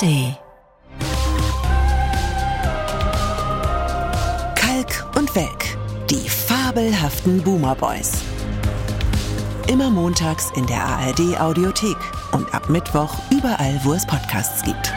ARD. Kalk und Welk, die fabelhaften Boomer Boys. Immer montags in der ARD Audiothek und ab Mittwoch überall, wo es Podcasts gibt.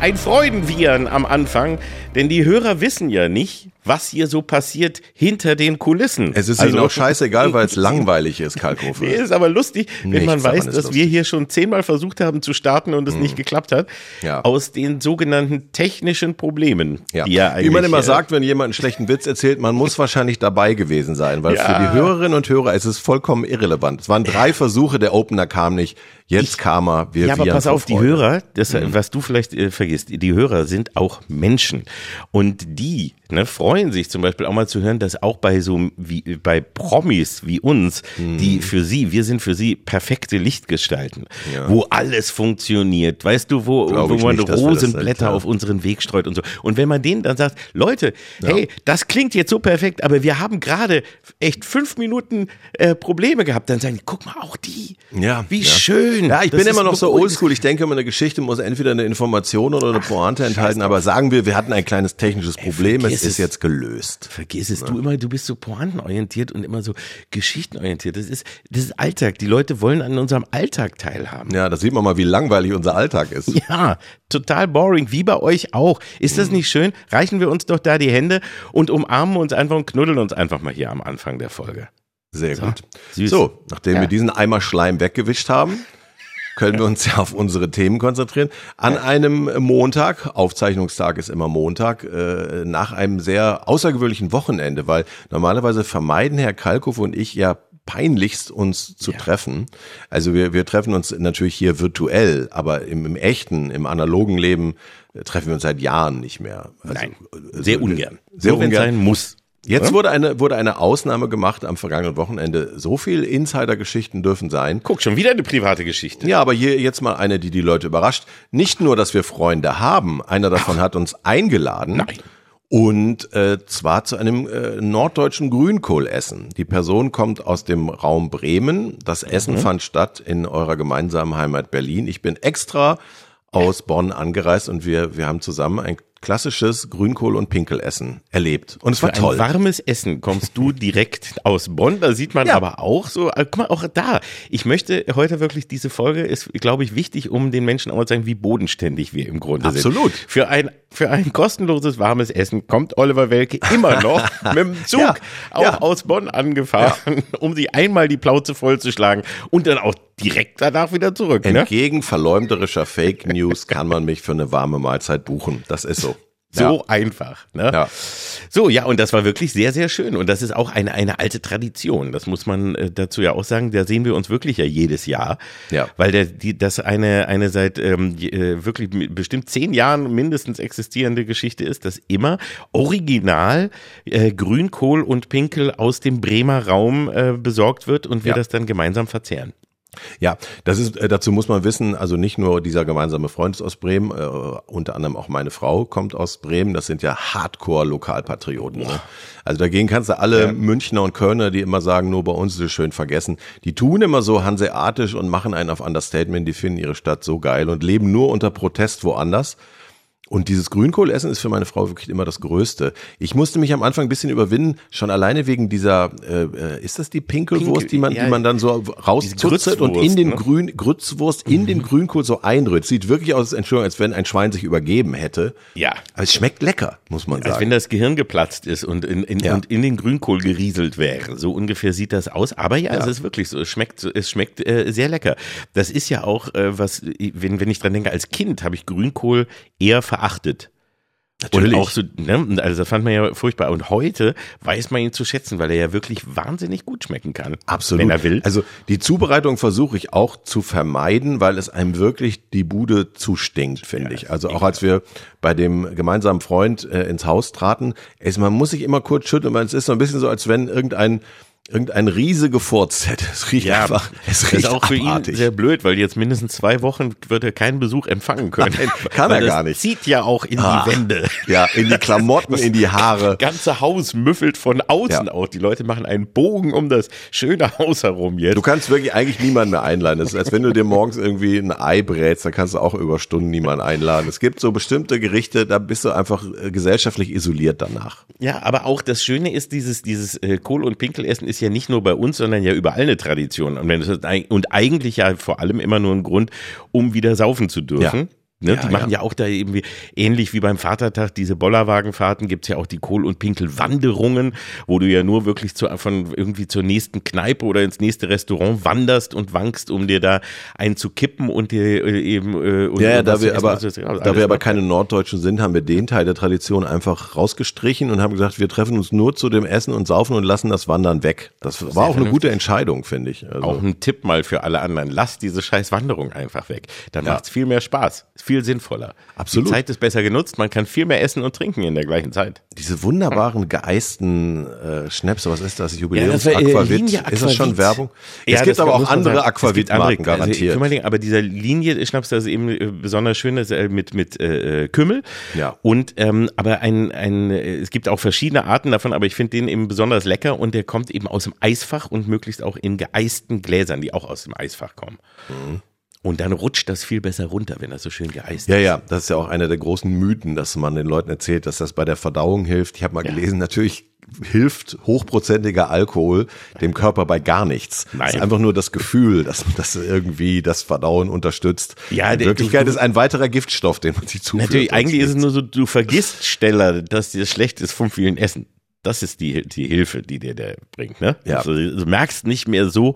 Ein Freudenviren am Anfang, denn die Hörer wissen ja nicht, was hier so passiert hinter den Kulissen. Es ist also, ihnen auch scheißegal, weil es langweilig ist, Kalkofe. Nee, ist aber lustig, wenn Nichts man weiß, dass lustig. wir hier schon zehnmal versucht haben zu starten und es mhm. nicht geklappt hat. Ja. Aus den sogenannten technischen Problemen. Ja. Die ja eigentlich, Wie man immer äh, sagt, wenn jemand einen schlechten Witz erzählt, man muss wahrscheinlich dabei gewesen sein, weil ja. für die Hörerinnen und Hörer ist es vollkommen irrelevant. Es waren drei Versuche, der Opener kam nicht. Jetzt ich, kam er. Wir ja, aber pass auf, die Hörer, das, mhm. was du vielleicht äh, vergisst, die Hörer sind auch Menschen. Und die ne, freuen sich zum Beispiel auch mal zu hören, dass auch bei so wie bei Promis wie uns, mhm. die für sie, wir sind für sie perfekte Lichtgestalten, ja. wo alles funktioniert, weißt du, wo, wo man nicht, Rosenblätter auf unseren Weg streut und so. Und wenn man denen dann sagt, Leute, ja. hey, das klingt jetzt so perfekt, aber wir haben gerade echt fünf Minuten äh, Probleme gehabt, dann sagen die, guck mal, auch die, ja, wie schön. Ja, ich das bin immer noch so oldschool. Ich denke immer, eine Geschichte muss entweder eine Information oder eine Pointe enthalten, aber sagen wir, wir hatten ein kleines technisches Problem, es ist jetzt gelöst. Vergiss es, du immer, du bist so pointenorientiert und immer so geschichtenorientiert. Das ist, das ist Alltag. Die Leute wollen an unserem Alltag teilhaben. Ja, da sieht man mal, wie langweilig unser Alltag ist. Ja, total boring, wie bei euch auch. Ist das mhm. nicht schön? Reichen wir uns doch da die Hände und umarmen uns einfach und knuddeln uns einfach mal hier am Anfang der Folge. Sehr so, gut. Süß. So, nachdem ja. wir diesen Eimer Schleim weggewischt haben, können wir uns ja auf unsere Themen konzentrieren. An einem Montag, Aufzeichnungstag ist immer Montag, äh, nach einem sehr außergewöhnlichen Wochenende, weil normalerweise vermeiden Herr Kalkow und ich ja peinlichst uns zu ja. treffen. Also wir, wir treffen uns natürlich hier virtuell, aber im, im echten, im analogen Leben äh, treffen wir uns seit Jahren nicht mehr. Also, Nein, sehr also, ungern. Sehr so, ungern. sein muss. Jetzt wurde eine, wurde eine Ausnahme gemacht am vergangenen Wochenende. So viel Insider-Geschichten dürfen sein. Guck, schon wieder eine private Geschichte. Ja, aber hier jetzt mal eine, die die Leute überrascht. Nicht nur, dass wir Freunde haben. Einer davon Ach. hat uns eingeladen. Nein. Und äh, zwar zu einem äh, norddeutschen Grünkohlessen. Die Person kommt aus dem Raum Bremen. Das Essen mhm. fand statt in eurer gemeinsamen Heimat Berlin. Ich bin extra aus Bonn angereist und wir, wir haben zusammen ein klassisches Grünkohl- und Pinkelessen erlebt. Und es war Für toll. Ein warmes Essen kommst du direkt aus Bonn. Da sieht man ja. aber auch so, äh, guck mal, auch da. Ich möchte heute wirklich, diese Folge ist, glaube ich, wichtig, um den Menschen auch zu sagen, wie bodenständig wir im Grunde Absolut. sind. Für ein, für ein kostenloses warmes Essen kommt Oliver Welke immer noch mit dem Zug ja. auch ja. aus Bonn angefahren, um sie einmal die Plauze vollzuschlagen und dann auch direkt danach wieder zurück. Ne? Entgegen ne? verleumderischer Fake News kann man mich für eine warme Mahlzeit buchen. Das ist so. So ja. einfach. Ne? Ja. So, ja, und das war wirklich sehr, sehr schön. Und das ist auch eine, eine alte Tradition. Das muss man äh, dazu ja auch sagen. Da sehen wir uns wirklich ja jedes Jahr. Ja. Weil der, die, das eine, eine seit ähm, äh, wirklich bestimmt zehn Jahren mindestens existierende Geschichte ist, dass immer original äh, Grünkohl und Pinkel aus dem Bremer Raum äh, besorgt wird und wir ja. das dann gemeinsam verzehren. Ja, das ist äh, dazu muss man wissen, also nicht nur dieser gemeinsame Freund ist aus Bremen, äh, unter anderem auch meine Frau kommt aus Bremen, das sind ja Hardcore Lokalpatrioten. Ne? Also dagegen kannst du alle ja. Münchner und Kölner, die immer sagen, nur bei uns ist es schön vergessen, die tun immer so hanseatisch und machen einen auf Understatement, die finden ihre Stadt so geil und leben nur unter Protest woanders. Und dieses Grünkohlessen ist für meine Frau wirklich immer das Größte. Ich musste mich am Anfang ein bisschen überwinden, schon alleine wegen dieser, äh, äh ist das die Pinkelwurst, Pinkel, die man, ja, die man dann so rauszuzelt und in den ne? Grün, Grützwurst in mhm. den Grünkohl so einrührt. Sieht wirklich aus, Entschuldigung, als wenn ein Schwein sich übergeben hätte. Ja. Aber es schmeckt lecker, muss man sagen. Als wenn das Gehirn geplatzt ist und in, in, ja. und in den Grünkohl gerieselt wäre. So ungefähr sieht das aus. Aber ja, ja. es ist wirklich so. Es schmeckt, es schmeckt äh, sehr lecker. Das ist ja auch, äh, was, wenn, wenn ich dran denke, als Kind habe ich Grünkohl eher verachtet. Natürlich. Und auch so, ne, also das fand man ja furchtbar. Und heute weiß man ihn zu schätzen, weil er ja wirklich wahnsinnig gut schmecken kann. Absolut. Wenn er will. Also die Zubereitung versuche ich auch zu vermeiden, weil es einem wirklich die Bude zustinkt, finde ja, ich. Also auch als wir bei dem gemeinsamen Freund äh, ins Haus traten, ist, man muss sich immer kurz schütteln, weil es ist so ein bisschen so, als wenn irgendein irgendein Riese gefurzt hätte. Es riecht Ja, einfach, es das riecht ist auch für abartig. ihn sehr blöd, weil jetzt mindestens zwei Wochen wird er keinen Besuch empfangen können. Kann er das gar nicht. zieht ja auch in Ah. die Wände. ja, in die Klamotten, in die Haare. ganze Haus müffelt von außen Ja. auch. Die Leute machen einen Bogen um das schöne Haus herum jetzt. Du kannst wirklich eigentlich niemanden mehr einladen. Das ist, als wenn du dir morgens irgendwie ein Ei brätst, dann kannst du auch über Stunden niemanden einladen. Es gibt so bestimmte Gerichte, da bist du einfach äh, gesellschaftlich isoliert danach. Ja, aber auch das Schöne ist, dieses, dieses äh, Kohl- und Pinkelessen ist ja nicht nur bei uns, sondern ja überall eine Tradition. Und, wenn es, und eigentlich ja vor allem immer nur ein Grund, um wieder saufen zu dürfen. Ne, Ja, die machen ja. ja. auch da irgendwie, ähnlich wie beim Vatertag, diese Bollerwagenfahrten, gibt's ja auch die Kohl- und Pinkelwanderungen, wo du ja nur wirklich zu, von irgendwie zur nächsten Kneipe oder ins nächste Restaurant wanderst und wankst, um dir da einen zu kippen und dir äh, eben äh, und, Ja, da zu wir aber, da wir aber keine Norddeutschen sind, haben wir den Teil der Tradition einfach rausgestrichen und haben gesagt, wir treffen uns nur zu dem Essen und Saufen und lassen das Wandern weg. Das war auch eine gute Entscheidung, finde ich. Also, Auch ein Tipp mal für alle anderen. Lasst diese scheiß Wanderung einfach weg. Dann macht's viel mehr Spaß. Ist viel sinnvoller. Absolut. Die Zeit ist besser genutzt. Man kann viel mehr essen und trinken in der gleichen Zeit. diese wunderbaren geeisten äh, Schnäpse, was ist das? das Jubiläums war, äh, Aquavit. Ist das schon. Werbung? Ja, es gibt das aber auch andere Aquavit-Marken Also, garantiert. mal, aber dieser Linie Schnaps, das ist eben äh, besonders schön, das ist, äh, mit mit äh, Kümmel. Ja. Und ähm, aber ein ein äh, es gibt auch verschiedene Arten davon, aber ich finde den eben besonders lecker und der kommt eben aus dem Eisfach und möglichst auch in geeisten Gläsern, die auch aus dem Eisfach kommen. Mhm. Und dann rutscht das viel besser runter, wenn das so schön geeist Ja, ist. ja, das ist ja auch einer der großen Mythen, dass man den Leuten erzählt, dass das bei der Verdauung hilft. Ich habe mal Ja. gelesen, natürlich hilft hochprozentiger Alkohol dem Körper bei gar nichts. Nein. Es ist einfach nur das Gefühl, dass das irgendwie das Verdauen unterstützt. Ja, In Wirklichkeit du- ist ein weiterer Giftstoff, den man sich zuführt. Natürlich, eigentlich ist es nur so, du vergisst schneller, dass dir schlecht ist vom vielen Essen. Das ist die, die Hilfe, die dir der bringt, ne? Ja. Also, du merkst nicht mehr so,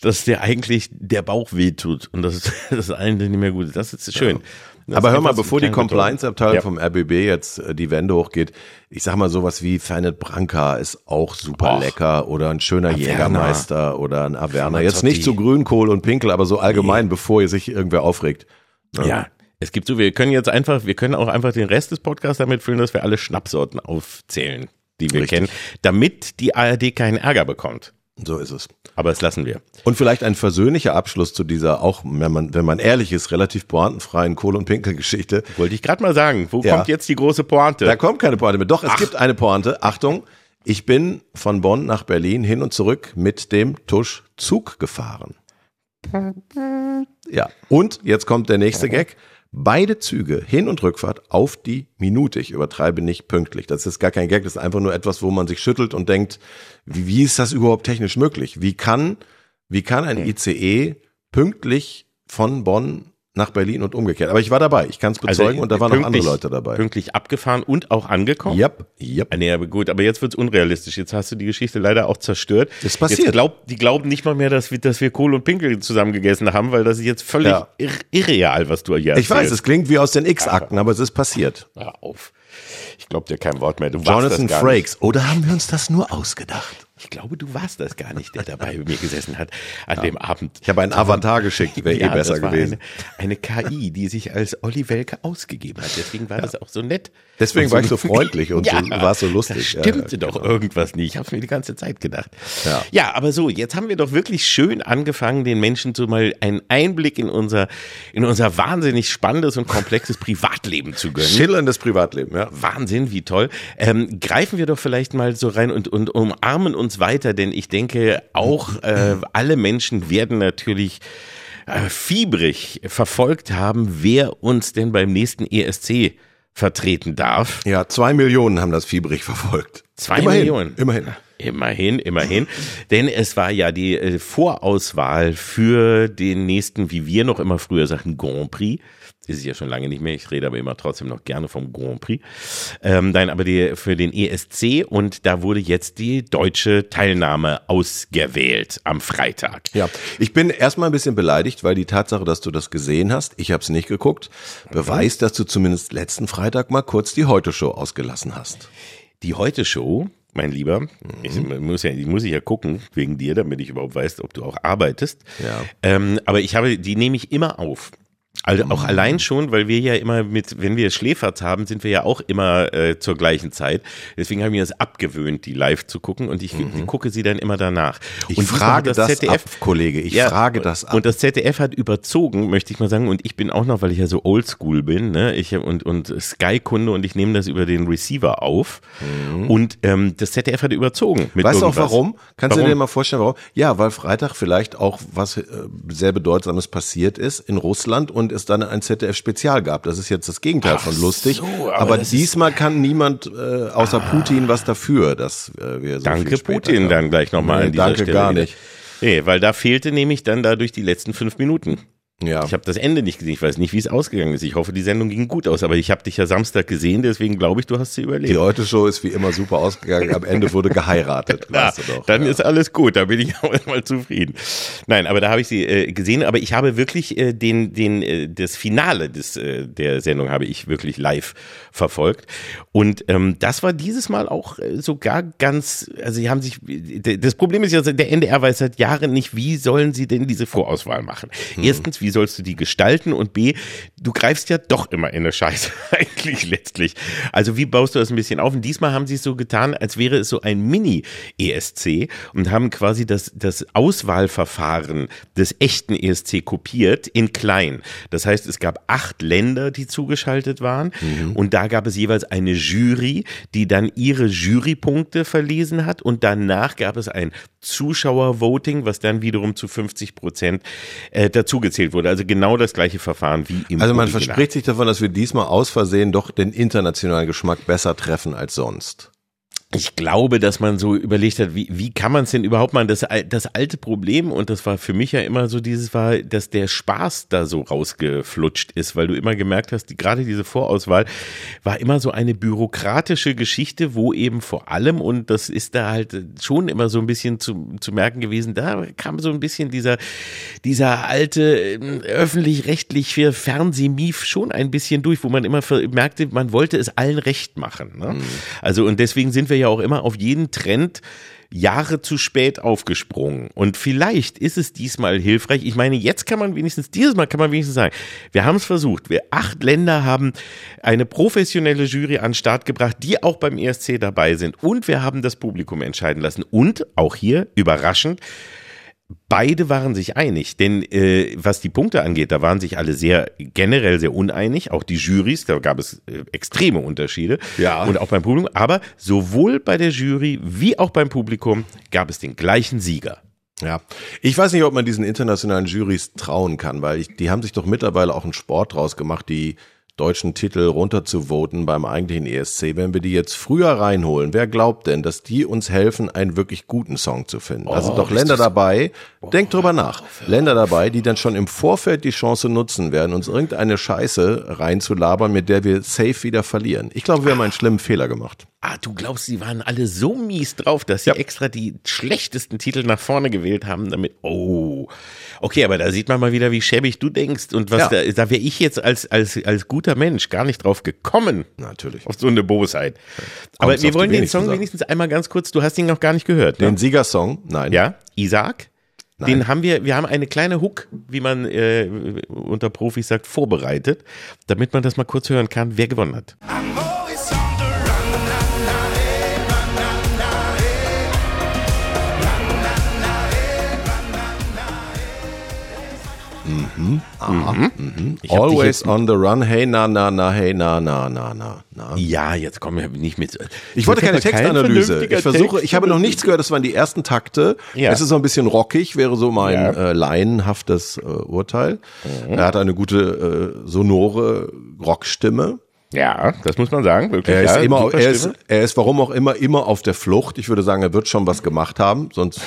dass dir eigentlich der Bauch wehtut und das ist, das ist eigentlich nicht mehr gut. Das ist schön. Das Aber hör mal, bevor die Compliance-Abteilung Ja. vom RBB jetzt äh, die Wände hochgeht, ich sag mal sowas wie Fernet Branca ist auch super Och. lecker oder ein schöner Averna. Jägermeister oder ein Averna. Jetzt nicht zu Grünkohl und Pinkel, aber so allgemein, bevor ihr sich irgendwer aufregt. Ja. Es gibt so, wir können jetzt einfach, wir können auch einfach den Rest des Podcasts damit füllen, dass wir alle Schnappsorten aufzählen, die wir Richtig. kennen, damit die ARD keinen Ärger bekommt. So ist es. Aber das lassen wir. Und vielleicht ein versöhnlicher Abschluss zu dieser auch, wenn man, wenn man ehrlich ist, relativ pointenfreien Kohl- und Pinkel-Geschichte. Wollte ich gerade mal sagen. Wo Ja. kommt jetzt die große Pointe? Da kommt keine Pointe mehr. Doch, es gibt eine Pointe. Achtung, ich bin von Bonn nach Berlin hin und zurück mit dem Tusch Zug gefahren. Ja. Und jetzt kommt der nächste Gag. Beide Züge, Hin- und Rückfahrt, auf die Minute. Ich übertreibe nicht pünktlich. Das ist gar kein Gag, das ist einfach nur etwas, wo man sich schüttelt und denkt, wie, wie ist das überhaupt technisch möglich? Wie kann, wie kann ein ICE pünktlich von Bonn nach Berlin und umgekehrt? Aber ich war dabei, ich kann es bezeugen und da waren noch andere Also, Leute dabei. Pünktlich abgefahren und auch angekommen. Yep, yep. Ah, Nee, aber gut, aber jetzt wird's unrealistisch. Jetzt hast du die Geschichte leider auch zerstört. Ist passiert. Jetzt glaubt, die glauben nicht mal mehr, dass wir, dass wir Kohl und Pinkel zusammen gegessen haben, weil das ist jetzt völlig Ja. ir irreal, was du hier Ich weiß, es erzählst. klingt wie aus den X-Akten, aber es ist passiert. Hör auf. Ich glaube dir kein Wort mehr. Du Jonathan das Frakes. Oder haben wir uns das nur ausgedacht? Ich glaube, du warst das gar nicht, der dabei bei mir gesessen hat an dem Abend. Ich habe einen Avatar geschickt, wäre eh besser das war gewesen. Eine, eine KI, die sich als Olli Welke ausgegeben hat. Deswegen war das auch so nett. Deswegen Und war ich so freundlich und ja, so, war es so lustig. Da stimmte Ja, doch irgendwas nicht. Ich habe mir die ganze Zeit gedacht. Ja. ja, aber so, jetzt haben wir doch wirklich schön angefangen, den Menschen so mal einen Einblick in unser, in unser wahnsinnig spannendes und komplexes Privatleben zu gönnen. Schillerndes Privatleben, ja. Wahnsinn, wie toll. Ähm, greifen wir doch vielleicht mal so rein und, und umarmen uns weiter, denn ich denke, auch äh, alle Menschen werden natürlich äh, fiebrig verfolgt haben, wer uns denn beim nächsten ESC vertreten darf. Ja, zwei Millionen haben das fiebrig verfolgt. Zwei immerhin, Millionen. Immerhin. Immerhin, immerhin. Denn es war ja die äh, Vorauswahl für den nächsten, wie wir noch immer früher sagten, Grand Prix. Ist ja schon lange nicht mehr. Ich rede aber immer trotzdem noch gerne vom Grand Prix. Ähm, nein, aber die, für den ESC und da wurde jetzt die deutsche Teilnahme ausgewählt am Freitag. Ja, ich bin erstmal ein bisschen beleidigt, weil die Tatsache, dass du das gesehen hast, ich habe es nicht geguckt, beweist, dass du zumindest letzten Freitag mal kurz die Heute-Show ausgelassen hast. Die Heute-Show, mein Lieber, ich, Mhm. muss ja, ich muss ja gucken wegen dir, damit ich überhaupt weiß, ob du auch arbeitest. Ja. Ähm, aber ich habe, die nehme ich immer auf. Also auch allein schon, weil wir ja immer mit, wenn wir Schläferz haben, sind wir ja auch immer äh, zur gleichen Zeit. Deswegen habe ich mir das abgewöhnt, die live zu gucken und ich, ich gucke sie dann immer danach. Ich und frage hat das ab, Kollege, ich frage das ab. Und das ZDF hat überzogen, möchte ich mal sagen, und ich bin auch noch, weil ich ja so oldschool bin, ne, ich und, und Sky-Kunde und ich nehme das über den Receiver auf. Und ähm, das ZDF hat überzogen. Mit Mhm. Weißt du auch warum? Kannst du Warum? dir mal vorstellen, warum? Ja, weil Freitag vielleicht auch was äh, sehr Bedeutsames passiert ist in Russland und es dann ein ZDF-Spezial gab. Das ist jetzt das Gegenteil von lustig. so, aber aber diesmal kann niemand äh, außer Putin was dafür, dass äh, wir so Danke Putin haben. dann gleich nochmal Nee, an dieser danke Stelle. gar wieder. nicht. Nee, weil da fehlte nämlich dann dadurch die letzten fünf Minuten. Ja. Ich habe das Ende nicht gesehen. Ich weiß nicht, wie es ausgegangen ist. Ich hoffe, die Sendung ging gut aus. Aber ich habe dich ja Samstag gesehen, deswegen glaube ich, du hast sie überlebt. Die Heute-Show ist wie immer super ausgegangen. Am Ende wurde geheiratet, Ja, weißt du doch. dann ja. ist alles gut, da bin ich auch mal zufrieden. Nein, aber da habe ich sie äh, gesehen, aber ich habe wirklich äh, den, den, äh, das Finale des, äh, der Sendung habe ich wirklich live verfolgt. Und ähm, das war dieses Mal auch äh, sogar ganz, also sie haben sich, das Problem ist ja, der NDR weiß seit Jahren nicht, wie sollen sie denn diese Vorauswahl machen. Erstens, wie sollst du die gestalten? Und B, du greifst ja doch immer in eine Scheiße, eigentlich letztlich. Also wie baust du das ein bisschen auf? Und diesmal haben sie es so getan, als wäre es so ein Mini-ESC und haben quasi das, das Auswahlverfahren des echten ESC kopiert in klein. Das heißt, es gab acht Länder, die zugeschaltet waren und da gab es jeweils eine Jury, die dann ihre Jurypunkte verlesen hat und danach gab es ein Zuschauervoting, was dann wiederum zu 50 Prozent äh, dazugezählt wurde. Also genau das gleiche Verfahren wie im Also man Original. verspricht sich davon, dass wir diesmal aus Versehen doch den internationalen Geschmack besser treffen als sonst. Ich glaube, dass man so überlegt hat, wie, wie kann man es denn überhaupt machen? Das, das alte Problem, und das war für mich ja immer so dieses, war, dass der Spaß da so rausgeflutscht ist, weil du immer gemerkt hast, die, gerade diese Vorauswahl war immer so eine bürokratische Geschichte, wo eben vor allem, und das ist da halt schon immer so ein bisschen zu, zu merken gewesen, da kam so ein bisschen dieser, dieser alte ähm, öffentlich-rechtlich für Fernsehmief schon ein bisschen durch, wo man immer merkte, man wollte es allen recht machen. Ne? Also und deswegen sind wir ja auch immer auf jeden Trend Jahre zu spät aufgesprungen. Und vielleicht ist es diesmal hilfreich. Ich meine, jetzt kann man wenigstens, dieses Mal kann man wenigstens sagen, wir haben es versucht. Wir acht Länder haben eine professionelle Jury an den Start gebracht, die auch beim ESC dabei sind. Und wir haben das Publikum entscheiden lassen. Und auch hier, überraschend, Beide waren sich einig, denn äh, was die Punkte angeht, da waren sich alle sehr generell sehr uneinig, auch die Jurys, da gab es äh, extreme Unterschiede. Ja. Und auch beim Publikum, aber sowohl bei der Jury wie auch beim Publikum gab es den gleichen Sieger. Ja, ich weiß nicht, ob man diesen internationalen Juries trauen kann, weil ich, die haben sich doch mittlerweile auch einen Sport draus gemacht, die deutschen Titel runterzuvoten beim eigentlichen ESC. Wenn wir die jetzt früher reinholen, wer glaubt denn, dass die uns helfen, einen wirklich guten Song zu finden? da sind doch Länder dabei, denkt drüber nach, Länder dabei, die dann schon im Vorfeld die Chance nutzen werden, uns irgendeine Scheiße reinzulabern, mit der wir safe wieder verlieren. Ich glaube, wir haben einen schlimmen Fehler gemacht. Ah, du glaubst, sie waren alle so mies drauf, dass sie Ja. extra die schlechtesten Titel nach vorne gewählt haben, damit, oh, okay, aber da sieht man mal wieder, wie schäbig du denkst und was Ja. da, da wäre ich jetzt als, als, als guter Mensch gar nicht drauf gekommen. Natürlich. Auf so eine Bosheit. Aber Kommt's wir wollen den Song Sachen. wenigstens einmal ganz kurz, du hast ihn noch gar nicht gehört, ne? Den Siegersong? Nein. Ja, Isaac. Nein. Den haben wir, wir haben eine kleine Hook, wie man äh, unter Profis sagt, vorbereitet, damit man das mal kurz hören kann, wer gewonnen hat. I'm Ich hab dich Always jetzt- on the run, hey na na na, hey na na na na na. Ja, jetzt kommen wir nicht mit. Ich wollte keine kein Textanalyse. Ich versuche, Text. ich habe noch nichts gehört, das waren die ersten Takte. Ja. Es ist so ein bisschen rockig, wäre so mein Ja. äh, laienhaftes äh, Urteil. Er hat eine gute äh, sonore Rockstimme. Ja, das muss man sagen, wirklich. Er ist ja, immer, er ist, er ist warum auch immer immer auf der Flucht. Ich würde sagen, er wird schon was gemacht haben, sonst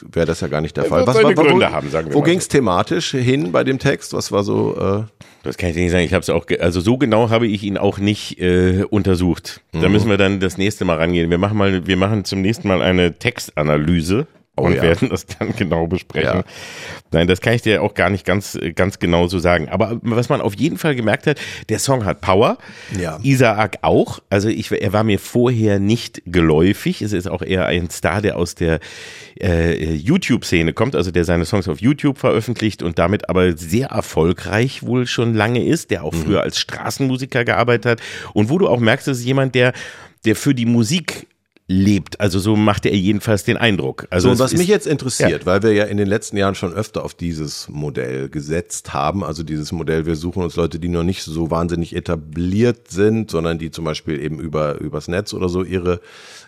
wäre das ja gar nicht der Er Fall. Was, war- wo, Gründe haben, sagen wir wo ging es thematisch hin bei dem Text? Was war so? Äh, Das kann ich dir nicht sagen. Ich habe es auch, also so genau habe ich ihn auch nicht äh, untersucht. Da müssen wir dann das nächste Mal rangehen. Wir machen mal, wir machen zum nächsten Mal eine Textanalyse. Oh und ja. werden das dann genau besprechen. Ja. Nein, das kann ich dir auch gar nicht ganz, ganz genau so sagen. Aber was man auf jeden Fall gemerkt hat, der Song hat Power. Ja. Isaac auch. Also ich, er war mir vorher nicht geläufig. Es ist auch eher ein Star, der aus der äh, YouTube-Szene kommt, also der seine Songs auf YouTube veröffentlicht und damit aber sehr erfolgreich wohl schon lange ist, der auch Mhm. früher als Straßenmusiker gearbeitet hat und wo du auch merkst, das ist jemand, der, der für die Musik lebt. Also so macht er jedenfalls den Eindruck. Also So, was ist- mich jetzt interessiert, weil wir ja in den letzten Jahren schon öfter auf dieses Modell gesetzt haben, also dieses Modell, wir suchen uns Leute, die noch nicht so wahnsinnig etabliert sind, sondern die zum Beispiel eben über übers Netz oder so ihre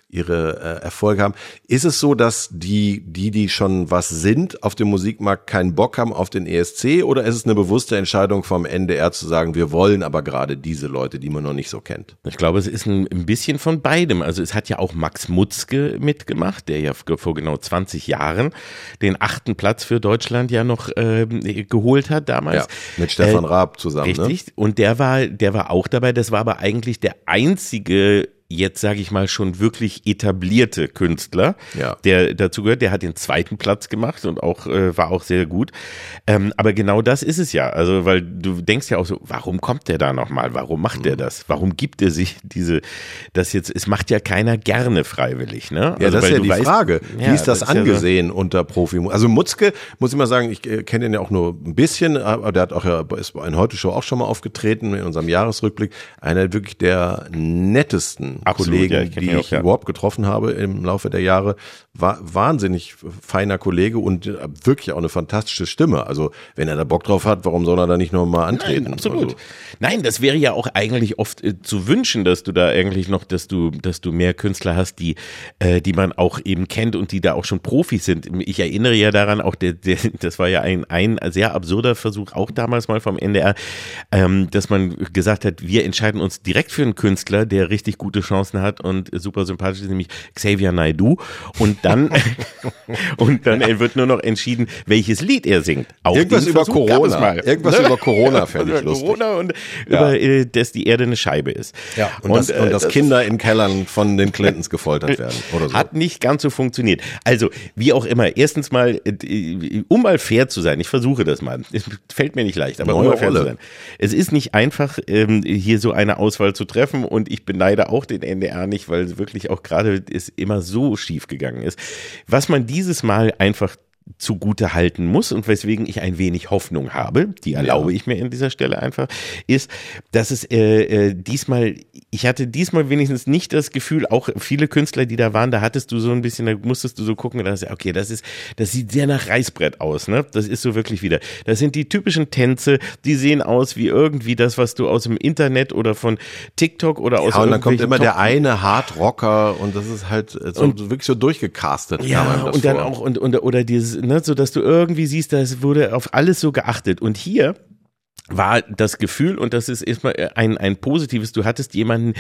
ihre äh, Erfolge haben. Ist es so, dass die, die, die schon was sind, auf dem Musikmarkt keinen Bock haben auf den ESC oder ist es eine bewusste Entscheidung vom NDR zu sagen, wir wollen aber gerade diese Leute, die man noch nicht so kennt? Ich glaube, es ist ein, ein bisschen von beidem. Also es hat ja auch Max Mutzke mitgemacht, der ja vor genau 20 Jahren den achten Platz für Deutschland ja noch ähm, geholt hat damals. Ja, mit Stefan Äh, Raab zusammen. Ne? Richtig. Und der war, der war auch dabei. Das war aber eigentlich der einzige jetzt sage ich mal schon wirklich etablierte Künstler, Ja. der dazu gehört, der hat den zweiten Platz gemacht und auch äh, war auch sehr gut. Ähm, aber genau das ist es ja, also weil du denkst ja auch so, warum kommt der da nochmal? Warum macht Mhm. der das? Warum gibt er sich diese, das jetzt? Es macht ja keiner gerne freiwillig, ne? Ja, Also, das ist ja die weißt- Frage. Ja, Wie ist das, ist ja so- angesehen unter Profi? Also Mutzke, muss ich mal sagen, ich äh, kenne ihn ja auch nur ein bisschen, aber der hat auch ja, ist bei einer Heute-Show auch schon mal aufgetreten in unserem Jahresrückblick. Einer wirklich der nettesten Absolut, Kollegen, ja, ich die auch, ich ja. überhaupt getroffen habe im Laufe der Jahre. War wahnsinnig feiner Kollege und äh, wirklich auch eine fantastische Stimme. Also wenn er da Bock drauf hat, warum soll er da nicht noch mal antreten? Nein, absolut. Also, Nein, das wäre ja auch eigentlich oft äh, zu wünschen, dass du da eigentlich noch, dass du, dass du mehr Künstler hast, die, äh, die man auch eben kennt und die da auch schon Profis sind. Ich erinnere ja daran, auch der, der das war ja ein, ein sehr absurder Versuch, auch damals mal vom NDR, ähm, dass man gesagt hat, wir entscheiden uns direkt für einen Künstler, der richtig gute Chancen hat und super sympathisch ist, nämlich Xavier Naidoo. Und dann, und dann äh, wird nur noch entschieden, welches Lied er singt. Auch Irgendwas über Versuch Corona. Irgendwas über Corona fände ich über lustig. Corona und Ja. über, äh, dass die Erde eine Scheibe ist. ja, und, dass, äh, und dass Kinder in Kellern von den Clintons gefoltert werden oder so. Hat nicht ganz so funktioniert. Also, wie auch immer, erstens mal, äh, um mal fair zu sein, ich versuche das mal. Es fällt mir nicht leicht, aber um Neue mal fair Rolle. zu sein. Es ist nicht einfach, ähm, hier so eine Auswahl zu treffen und ich beneide auch den NDR nicht, weil wirklich auch gerade es immer so schief gegangen ist. Was man dieses Mal einfach zugute halten muss und weswegen ich ein wenig Hoffnung habe, die erlaube ich mir an dieser Stelle einfach, ist, dass es äh, äh, diesmal, ich hatte diesmal wenigstens nicht das Gefühl, auch viele Künstler, die da waren, da hattest du so ein bisschen, da musstest du so gucken, dass, okay, das ist, das sieht sehr nach Reißbrett aus, ne? Das ist so wirklich wieder. Das sind die typischen Tänze, die sehen aus wie irgendwie das, was du aus dem Internet oder von TikTok oder aus Ja, und dann kommt immer der Top- eine Hardrocker und das ist halt so, so wirklich so durchgecastet. Ja, und dann vor. auch, und, und, oder dieses, ne, so dass du irgendwie siehst, da wurde auf alles so geachtet. Und hier war das Gefühl, und das ist erstmal ein, ein positives, du hattest jemanden,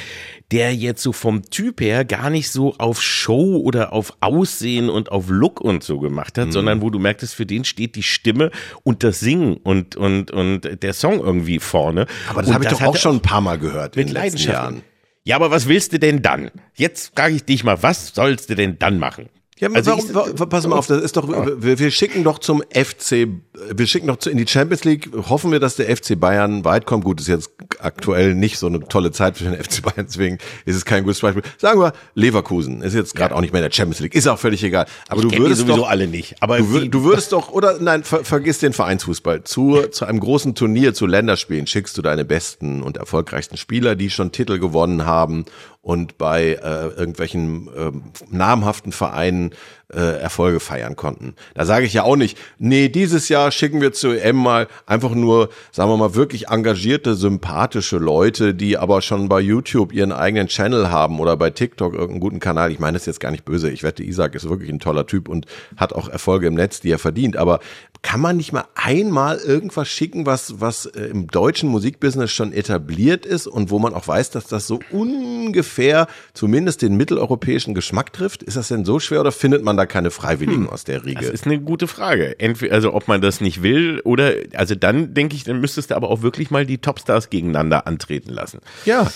der jetzt so vom Typ her gar nicht so auf Show oder auf Aussehen und auf Look und so gemacht Mhm. hat, sondern wo du merktest, für den steht die Stimme und das Singen und, und, und der Song irgendwie vorne. Aber das habe ich doch auch schon ein paar Mal gehört mit in den letzten. Jahren. Ja, aber was willst du denn dann? Jetzt frage ich dich mal, was sollst du denn dann machen? Ja, Also warum, ich- wa- pass mal auf, das ist doch, wir, wir schicken doch zum FC, wir schicken doch in die Champions League, hoffen wir, dass der FC Bayern weit kommt. Gut, ist jetzt aktuell nicht so eine tolle Zeit für den FC Bayern, deswegen ist es kein gutes Beispiel. Sagen wir, Leverkusen ist jetzt gerade auch nicht mehr in der Champions League, ist auch völlig egal. Aber du kenn die würdest sowieso doch, alle nicht. Aber du, sie- du würdest doch, oder nein, ver, vergiss den Vereinsfußball. Zu, zu einem großen Turnier, zu Länderspielen schickst du deine besten und erfolgreichsten Spieler, die schon Titel gewonnen haben und bei äh, irgendwelchen ähm, namhaften Vereinen äh, Erfolge feiern konnten. Da sage ich ja auch nicht, nee, dieses Jahr schicken wir zu EM mal einfach nur, sagen wir mal, wirklich engagierte, sympathische Leute, die aber schon bei YouTube ihren eigenen Channel haben oder bei TikTok irgendeinen guten Kanal. Ich meine das ist jetzt gar nicht böse. Ich wette, Isaac ist wirklich ein toller Typ und hat auch Erfolge im Netz, die er verdient. Aber kann man nicht mal einmal irgendwas schicken, was, was äh, im deutschen Musikbusiness schon etabliert ist und wo man auch weiß, dass das so ungefähr zumindest den mitteleuropäischen Geschmack trifft? Ist das denn so schwer oder findet man da keine Freiwilligen aus der Das Riege? ist eine gute Frage. Entweder, also ob man das nicht will oder, also dann denke ich, dann müsstest du aber auch wirklich mal die Topstars gegeneinander antreten lassen. ja.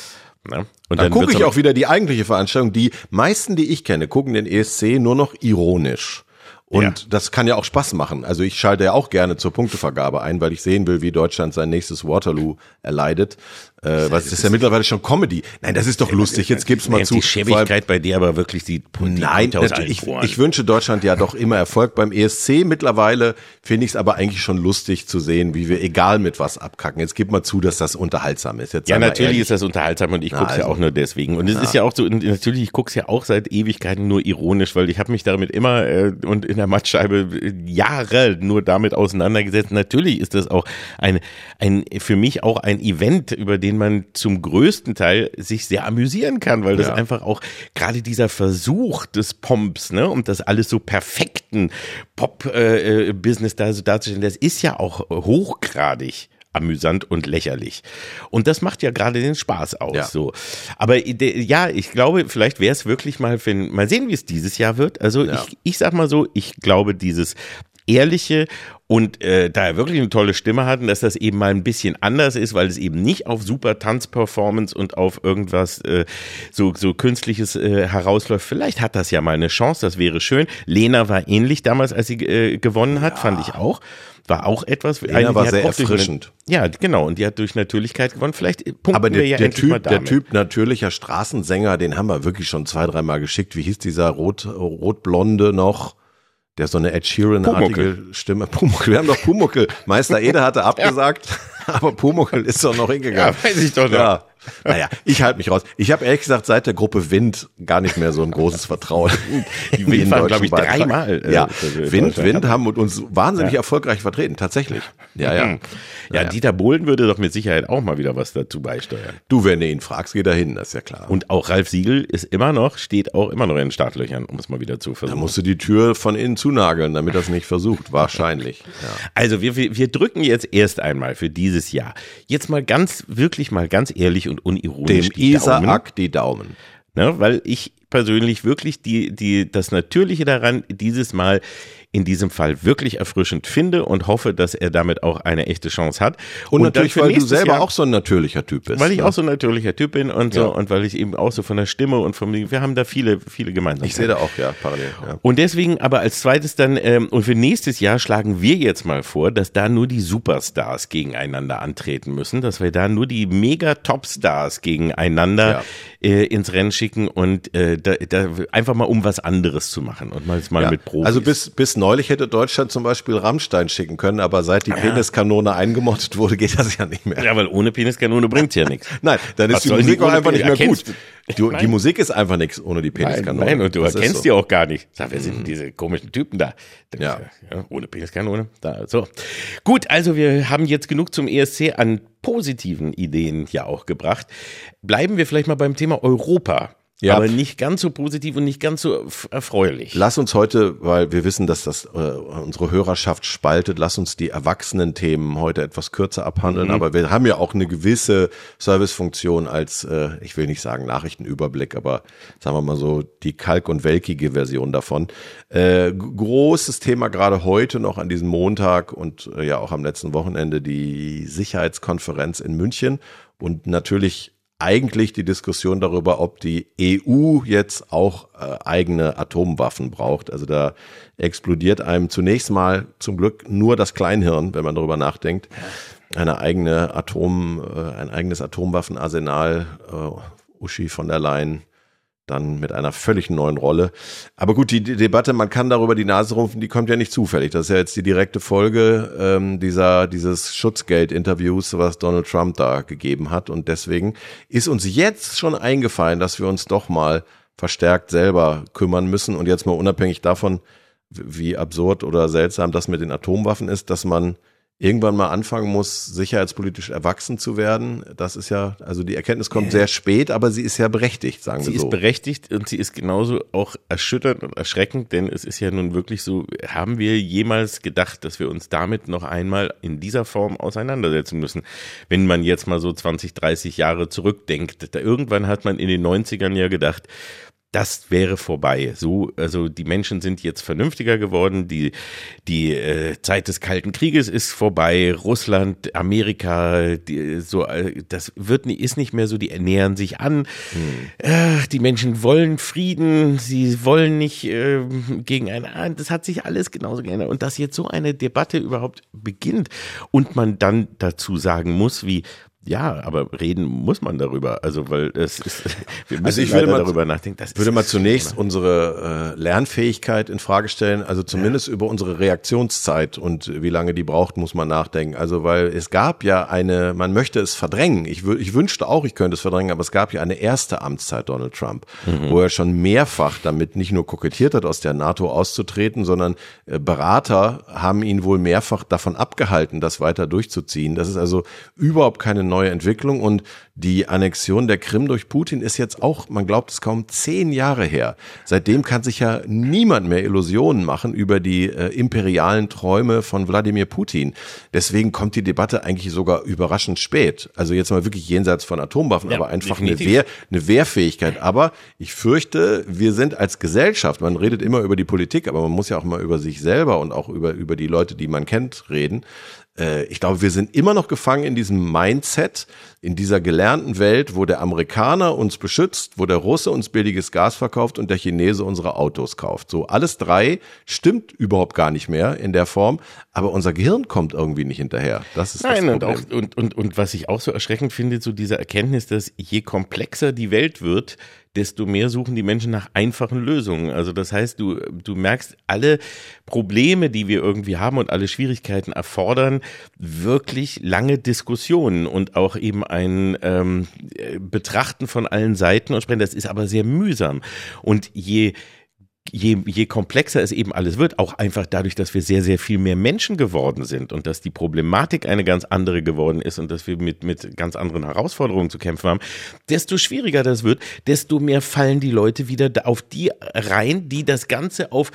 Ne? Und Dann gucke wird's ich auch wieder die eigentliche Veranstaltung. Die meisten, die ich kenne, gucken den ESC nur noch ironisch. Und Ja. das kann ja auch Spaß machen. Also ich schalte ja auch gerne zur Punktevergabe ein, weil ich sehen will, wie Deutschland sein nächstes Waterloo erleidet. Äh, was ist ja mittlerweile schon Comedy. Nein, das ist doch lustig. Jetzt gib's mal Ja, zu. Die Schäbigkeit bei dir aber wirklich die, die Nein, aus ich, ich wünsche Deutschland ja doch immer Erfolg beim ESC. Mittlerweile finde ich es aber eigentlich schon lustig zu sehen, wie wir egal mit was abkacken. Jetzt gib mal zu, dass das unterhaltsam ist. Jetzt Ja, natürlich ist das unterhaltsam und ich Na, guck's ja also. auch nur deswegen. Und es ist ja auch so, natürlich, ich guck's ja auch seit Ewigkeiten nur ironisch, weil ich habe mich damit immer äh, und in der Mattscheibe äh, Jahre nur damit auseinandergesetzt. Natürlich ist das auch ein, ein für mich auch ein Event, über den man zum größten Teil sich sehr amüsieren kann, weil das Ja. einfach auch gerade dieser Versuch des Pomps, ne, und das alles so perfekten Pop-Business da so darzustellen, das ist ja auch hochgradig amüsant und lächerlich. Und das macht ja gerade den Spaß aus. Ja. So. Aber de- ja, ich glaube, vielleicht wäre es wirklich mal, wenn, mal sehen, wie es dieses Jahr wird. Also Ja. ich, ich sag mal so, ich glaube, dieses ehrliche und äh, da er wirklich eine tolle Stimme hatten, dass das eben mal ein bisschen anders ist, weil es eben nicht auf super Tanzperformance und auf irgendwas äh, so so künstliches äh, herausläuft. Vielleicht hat das ja mal eine Chance, das wäre schön. Lena war ähnlich damals, als sie äh, gewonnen hat, fand ich auch. War auch etwas. Lena eine, war hat sehr durch eine- erfrischend. Ja, genau. Und die hat durch Natürlichkeit gewonnen. Vielleicht punkten Aber der, ja der, typ, der. Typ natürlicher Straßensänger, den haben wir wirklich schon zwei, dreimal geschickt. Wie hieß dieser rot, rotblonde noch? Der so eine Ed Sheeran-artige Stimme. Pumuckel, wir haben doch Pumuckel. Meister Ede hatte abgesagt, aber Pumuckel ist doch noch hingegangen. Ja, weiß ich doch noch. Ja. Naja, ich halte mich raus. Ich habe ehrlich gesagt seit der Gruppe Wind gar nicht mehr so ein großes Vertrauen. Die in Wind waren, glaube ich, Beitrag. dreimal. äh, Ja, äh, Wind. Wind haben uns wahnsinnig erfolgreich vertreten, tatsächlich. Ja, ja. Ja, Dieter Bohlen würde doch mit Sicherheit auch mal wieder was dazu beisteuern. Du, wenn du ihn fragst, geht er hin, das ist ja klar. Und auch Ralf Siegel ist immer noch, steht auch immer noch in den Startlöchern, um es mal wieder zu Da versuchen. musst du die Tür von innen zunageln, damit er es nicht versucht. Wahrscheinlich. Ja. Also wir, wir, wir drücken jetzt erst einmal für dieses Jahr. Jetzt mal ganz, wirklich mal ganz ehrlich und unironisch Dem die Daumen. Isaak die Daumen. Ne, weil ich persönlich wirklich die, die, das Natürliche daran dieses Mal in diesem Fall wirklich erfrischend finde und hoffe, dass er damit auch eine echte Chance hat. Und, dann natürlich, weil du selber Jahr- auch so ein natürlicher Typ bist. Weil ich ne? auch so ein natürlicher Typ bin und so Ja. und weil ich eben auch so von der Stimme und vom wir haben da viele viele Gemeinsamkeiten. Ich sehe da auch, ja, parallel. Ja. Und deswegen aber als zweites dann, ähm, und für nächstes Jahr schlagen wir jetzt mal vor, dass da nur die Superstars gegeneinander antreten müssen, dass wir da nur die mega Topstars gegeneinander äh, ins Rennen schicken und äh, da, da einfach mal um was anderes zu machen und mal, mal Ja. mit Profis. Also bis, bis neulich hätte Deutschland zum Beispiel Rammstein schicken können, aber seit die Peniskanone eingemottet wurde, geht das ja nicht mehr. ja, weil ohne Peniskanone bringt's ja nichts. Nein, dann Was ist die Musik auch einfach nicht mehr gut. erkennst Die, Nein. Musik ist einfach nichts ohne die Nein, Peniskanone. nein, und du Das erkennst so. Mhm. die auch gar nicht. Sag, wer sind denn diese komischen Typen da? Ja. ja. Ohne Peniskanone. Da, so. Gut, also wir haben jetzt genug zum ESC an positiven Ideen ja auch gebracht. Bleiben wir vielleicht mal beim Thema Europa. Ja. Aber nicht ganz so positiv und nicht ganz so erfreulich. Lass uns heute, weil wir wissen, dass das äh, unsere Hörerschaft spaltet, lass uns die Erwachsenen-Themen heute etwas kürzer abhandeln. Mhm. Aber wir haben ja auch eine gewisse Servicefunktion als, äh, ich will nicht sagen Nachrichtenüberblick, aber sagen wir mal so die kalk- und welkige Version davon. Äh, großes Thema gerade heute noch an diesem Montag und äh, ja auch am letzten Wochenende die Sicherheitskonferenz in München und natürlich eigentlich die Diskussion darüber, ob die EU jetzt auch äh, eigene Atomwaffen braucht. Also da explodiert einem zunächst mal zum Glück nur das Kleinhirn, wenn man darüber nachdenkt. Eine eigene Atom, äh, ein eigenes Atomwaffenarsenal, äh, Uschi von der Leyen dann mit einer völlig neuen Rolle. Aber gut, die, die Debatte, man kann darüber die Nase rumpfen, die kommt ja nicht zufällig. Das ist ja jetzt die direkte Folge ähm, dieser dieses Schutzgeld-Interviews, was Donald Trump da gegeben hat. Und deswegen ist uns jetzt schon eingefallen, dass wir uns doch mal verstärkt selber kümmern müssen. Und jetzt mal unabhängig davon, wie absurd oder seltsam das mit den Atomwaffen ist, dass man irgendwann mal anfangen muss, sicherheitspolitisch erwachsen zu werden. Das ist ja, also die Erkenntnis kommt sehr spät, aber sie ist ja berechtigt, sagen Sie wir so. ist berechtigt und sie ist genauso auch erschütternd und erschreckend, denn es ist ja nun wirklich so, haben wir jemals gedacht, dass wir uns damit noch einmal in dieser Form auseinandersetzen müssen? Wenn man jetzt mal so 20, 30 Jahre zurückdenkt, da irgendwann hat man in den 90ern ja gedacht, das wäre vorbei. So, also die Menschen sind jetzt vernünftiger geworden. Die die äh, Zeit des Kalten Krieges ist vorbei. Russland, Amerika, die, so äh, das wird nie- ist nicht mehr so. Die ernähren sich an. Äh, die Menschen wollen Frieden. Sie wollen nicht äh, gegen einen. Das hat sich alles genauso geändert. Und dass jetzt so eine Debatte überhaupt beginnt und man dann dazu sagen muss, wie ja, aber reden muss man darüber. Also, weil es ist, wir müssen Also ich würde mal- darüber nachdenken. Das würde mal zunächst Thema. unsere äh, Lernfähigkeit in Frage stellen, also zumindest über unsere Reaktionszeit und wie lange die braucht, muss man nachdenken. Also weil es gab ja eine, man möchte es verdrängen. Ich, ich wünschte auch, ich könnte es verdrängen, aber es gab ja eine erste Amtszeit Donald Trump, wo er schon mehrfach damit nicht nur kokettiert hat, aus der NATO auszutreten, sondern äh, Berater haben ihn wohl mehrfach davon abgehalten, das weiter durchzuziehen. Das ist also überhaupt keine neue Entwicklung und die Annexion der Krim durch Putin ist jetzt auch, man glaubt es kaum, zehn Jahre her. Seitdem kann sich ja niemand mehr Illusionen machen über die äh, imperialen Träume von Wladimir Putin. Deswegen kommt die Debatte eigentlich sogar überraschend spät. Also jetzt mal wirklich jenseits von Atomwaffen, Ja, aber einfach eine. Wehr, eine Wehrfähigkeit. Aber ich fürchte, wir sind als Gesellschaft, man redet immer über die Politik, aber man muss ja auch mal über sich selber und auch über, über die Leute, die man kennt, reden. Äh, Ich glaube, wir sind immer noch gefangen in diesem Mindset, in dieser gelernten Welt, wo der Amerikaner uns beschützt, wo der Russe uns billiges Gas verkauft und der Chinese unsere Autos kauft. So, alles drei stimmt überhaupt gar nicht mehr in der Form, aber unser Gehirn kommt irgendwie nicht hinterher. Das ist Nein, das und, Problem. auch, und, und, und was ich auch so erschreckend finde, so diese Erkenntnis, dass je komplexer die Welt wird, desto mehr suchen die Menschen nach einfachen Lösungen. Also das heißt, du, du merkst, alle Probleme, die wir irgendwie haben und alle Schwierigkeiten erfordern wirklich lange Diskussionen und auch eben ein ähm, äh, Betrachten von allen Seiten und sprechen. Das ist aber sehr mühsam. Und je je, je komplexer es eben alles wird, auch einfach dadurch, dass wir sehr, sehr viel mehr Menschen geworden sind und dass die Problematik eine ganz andere geworden ist und dass wir mit, mit ganz anderen Herausforderungen zu kämpfen haben, desto schwieriger das wird, desto mehr fallen die Leute wieder auf die rein, die das Ganze auf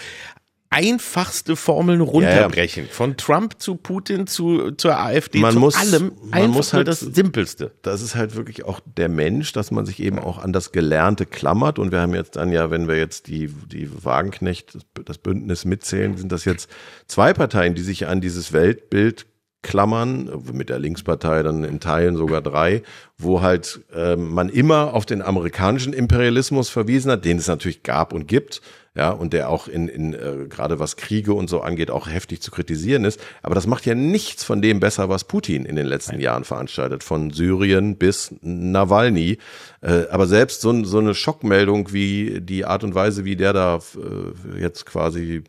einfachste Formeln runterbrechen. Von Trump zu Putin zu, zur AfD Man zu muss- allem. man muss halt- das Simpelste. das ist halt wirklich auch der Mensch, dass man sich eben auch an das Gelernte klammert. Und wir haben jetzt dann ja, wenn wir jetzt die, die Wagenknecht, das Bündnis mitzählen, sind das jetzt zwei Parteien, die sich an dieses Weltbild klammern, mit der Linkspartei dann in Teilen sogar drei, wo halt ähm, man immer auf den amerikanischen Imperialismus verwiesen hat, den es natürlich gab und gibt, ja, und der auch in, in äh, gerade was Kriege und so angeht, auch heftig zu kritisieren ist. Aber das macht ja nichts von dem besser, was Putin in den letzten Jahren veranstaltet, von Syrien bis Nawalny. Äh, aber selbst so, so eine Schockmeldung wie die Art und Weise, wie der da äh, jetzt quasi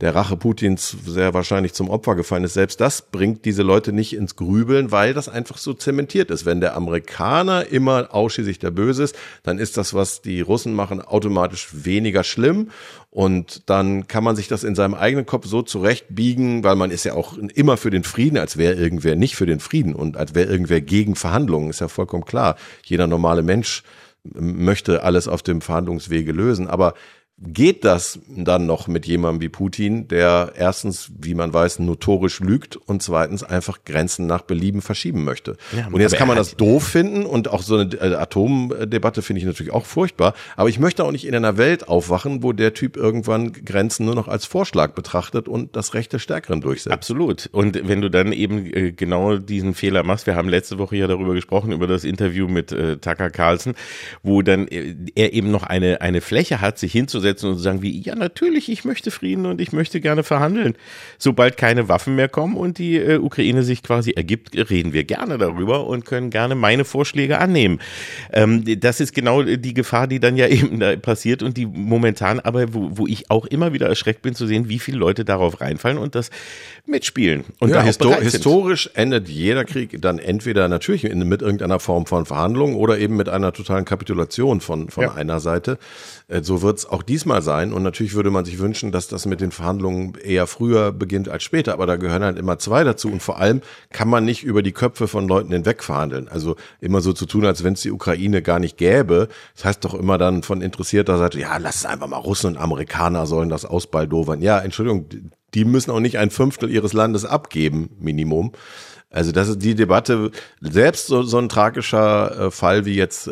der Rache Putins sehr wahrscheinlich zum Opfer gefallen ist, selbst das bringt diese Leute nicht ins Grübeln, weil das einfach so zementiert ist. Wenn der Amerikaner immer ausschließlich der Böse ist, dann ist das, was die Russen machen, automatisch weniger schlimm. Und dann kann man sich das in seinem eigenen Kopf so zurechtbiegen, weil man ist ja auch immer für den Frieden, als wäre irgendwer nicht für den Frieden und als wäre irgendwer gegen Verhandlungen, ist ja vollkommen klar. Jeder normale Mensch möchte alles auf dem Verhandlungswege lösen, aber Geht das dann noch mit jemandem wie Putin, der erstens, wie man weiß, notorisch lügt und zweitens einfach Grenzen nach Belieben verschieben möchte? Ja, und jetzt kann man das doof finden und auch so eine äh, Atomdebatte finde ich natürlich auch furchtbar. Aber ich möchte auch nicht in einer Welt aufwachen, wo der Typ irgendwann Grenzen nur noch als Vorschlag betrachtet und das Recht des Stärkeren durchsetzt. Absolut. Und wenn du dann eben äh, genau diesen Fehler machst, wir haben letzte Woche ja darüber gesprochen, über das Interview mit äh, Tucker Carlson, wo dann er eben noch eine, eine Fläche hat, sich hinzusetzen und zu sagen wie, ja natürlich, ich möchte Frieden und ich möchte gerne verhandeln. Sobald keine Waffen mehr kommen und die äh, Ukraine sich quasi ergibt, reden wir gerne darüber und können gerne meine Vorschläge annehmen. Ähm, das ist genau die Gefahr, die dann ja eben da passiert und die momentan aber, wo, wo ich auch immer wieder erschreckt bin zu sehen, wie viele Leute darauf reinfallen und das mitspielen. Und ja, histo bereit sind. historisch endet jeder Krieg dann entweder natürlich mit irgendeiner Form von Verhandlungen oder eben mit einer totalen Kapitulation von, von Ja. einer Seite. Äh, So wird es auch diesmal sein. Und natürlich würde man sich wünschen, dass das mit den Verhandlungen eher früher beginnt als später. Aber da gehören halt immer zwei dazu. Und vor allem kann man nicht über die Köpfe von Leuten hinweg verhandeln. Also immer so zu tun, als wenn es die Ukraine gar nicht gäbe. Das heißt doch immer dann von interessierter Seite, ja, lass es einfach mal Russen und Amerikaner sollen das ausbaldowern. Ja, Entschuldigung, die müssen auch nicht ein Fünftel ihres Landes abgeben, Minimum. Also das ist die Debatte, selbst so, so ein tragischer äh, Fall wie jetzt äh,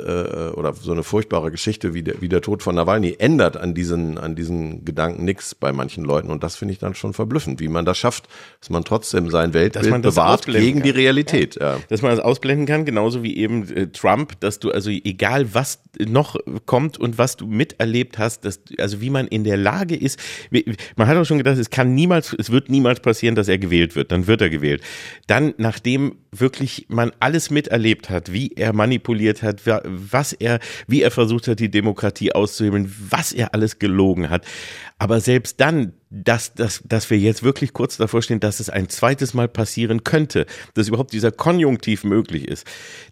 oder so eine furchtbare Geschichte wie der, wie der Tod von Nawalny ändert an diesen, an diesen Gedanken nichts bei manchen Leuten und das finde ich dann schon verblüffend, wie man das schafft, dass man trotzdem sein Weltbild bewahrt gegen die kann. Realität. Ja. dass man das ausblenden kann, genauso wie eben äh, Trump, dass du also egal was noch kommt und was du miterlebt hast, dass also wie man in der Lage ist, man hat auch schon gedacht, es kann niemals, es wird niemals passieren, dass er gewählt wird, dann wird er gewählt. Dann, nachdem wirklich man alles miterlebt hat, wie er manipuliert hat, wa- was er, wie er versucht hat, die Demokratie auszuhebeln, was er alles gelogen hat, aber selbst dann, dass, dass, dass wir jetzt wirklich kurz davor stehen, dass es ein zweites Mal passieren könnte, dass überhaupt dieser Konjunktiv möglich ist,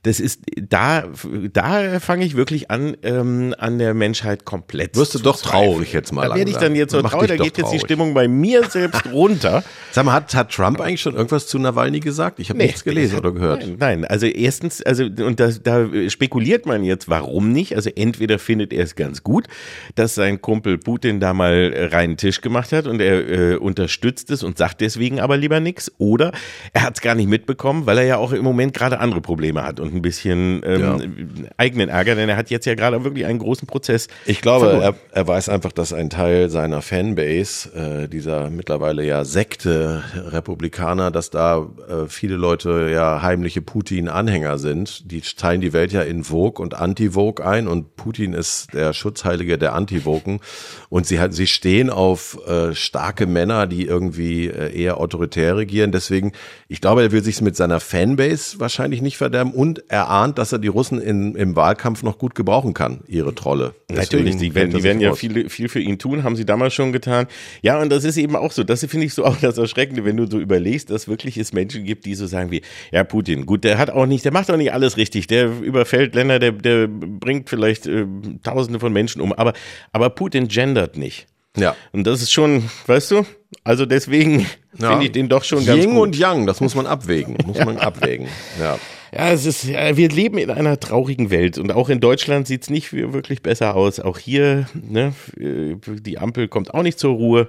das ist, da, da fange ich wirklich an, ähm, an der Menschheit komplett Wirst du doch zweifeln. traurig jetzt mal Da werde ich dann jetzt so traurig, da geht jetzt die. Stimmung bei mir selbst runter. Sag mal, hat, hat Trump eigentlich schon irgendwas zu Nawalny gesagt? Ich habe nichts gelesen oder gehört. Nein, nein, also erstens, also und das, da spekuliert man jetzt, warum nicht? Also entweder findet er es ganz gut, dass sein Kumpel Putin da mal reinen Tisch gemacht hat und er äh, unterstützt es und sagt deswegen aber lieber nichts, oder er hat es gar nicht mitbekommen, weil er ja auch im Moment gerade andere Probleme hat und ein bisschen ähm, eigenen Ärger, denn er hat jetzt ja gerade wirklich einen großen Prozess. Ich glaube, er, er weiß einfach, dass ein Teil seiner Fanbase, äh, dieser mittlerweile ja Sekte Republikaner, dass da äh, viele Leute ja heimliche Putin-Anhänger sind. Die teilen die Welt ja in Vogue und Anti-Vogue ein und Putin ist der Schutzheilige der Anti-Vogen. Und sie, hat, sie stehen auf äh, starke Männer, die irgendwie äh, eher autoritär regieren. Deswegen, ich glaube, er will sich mit seiner Fanbase wahrscheinlich nicht verderben und er ahnt, dass er die Russen in, im Wahlkampf noch gut gebrauchen kann, ihre Trolle. Natürlich, die werden, die werden ja viel, viel für ihn tun, haben sie damals schon getan. Ja, und das ist eben auch so, das finde ich so auch das Erschreckende, wenn du so überlegst, dass wirklich es Menschen gibt, die so sagen wie, ja, Putin, gut, der hat auch nicht, der macht auch nicht alles richtig, der überfällt Länder, der, der bringt vielleicht äh, Tausende von Menschen um, aber, aber Putin gendert nicht. Ja. Und das ist schon, weißt du, also deswegen Ja. finde ich den doch schon ganz Yin gut. und Yang, das muss man abwägen. Muss man abwägen. Ja. Ja, es ist, wir leben in einer traurigen Welt und auch in Deutschland sieht's nicht wirklich besser aus. Auch hier, ne, die Ampel kommt auch nicht zur Ruhe.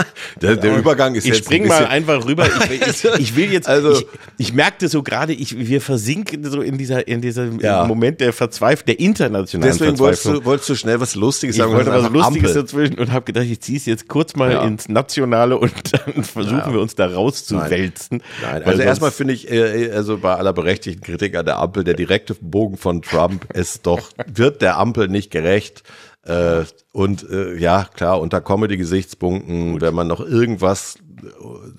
Der, der Übergang ist Ich jetzt spring ein mal einfach rüber. Ich, ich, ich will jetzt, Also- ich, ich merkte so gerade, ich, wir versinken so in dieser, in diesem Ja. Moment der Verzweiflung, der internationalen Deswegen wolltest du, wolltest du schnell was Lustiges Ich sagen. wollte und was Lustiges Ampel. dazwischen und habe gedacht, ich ziehe es jetzt kurz mal Ja. ins Nationale und dann versuchen wir uns da rauszuwälzen. Nein, Weil also erstmal finde ich, äh, also bei aller berechtigten Kritik an der Ampel, der direkte Bogen von Trump ist doch, wird der Ampel nicht gerecht. Äh, und äh, ja, klar, unter Comedy-Gesichtspunkten, wenn man noch irgendwas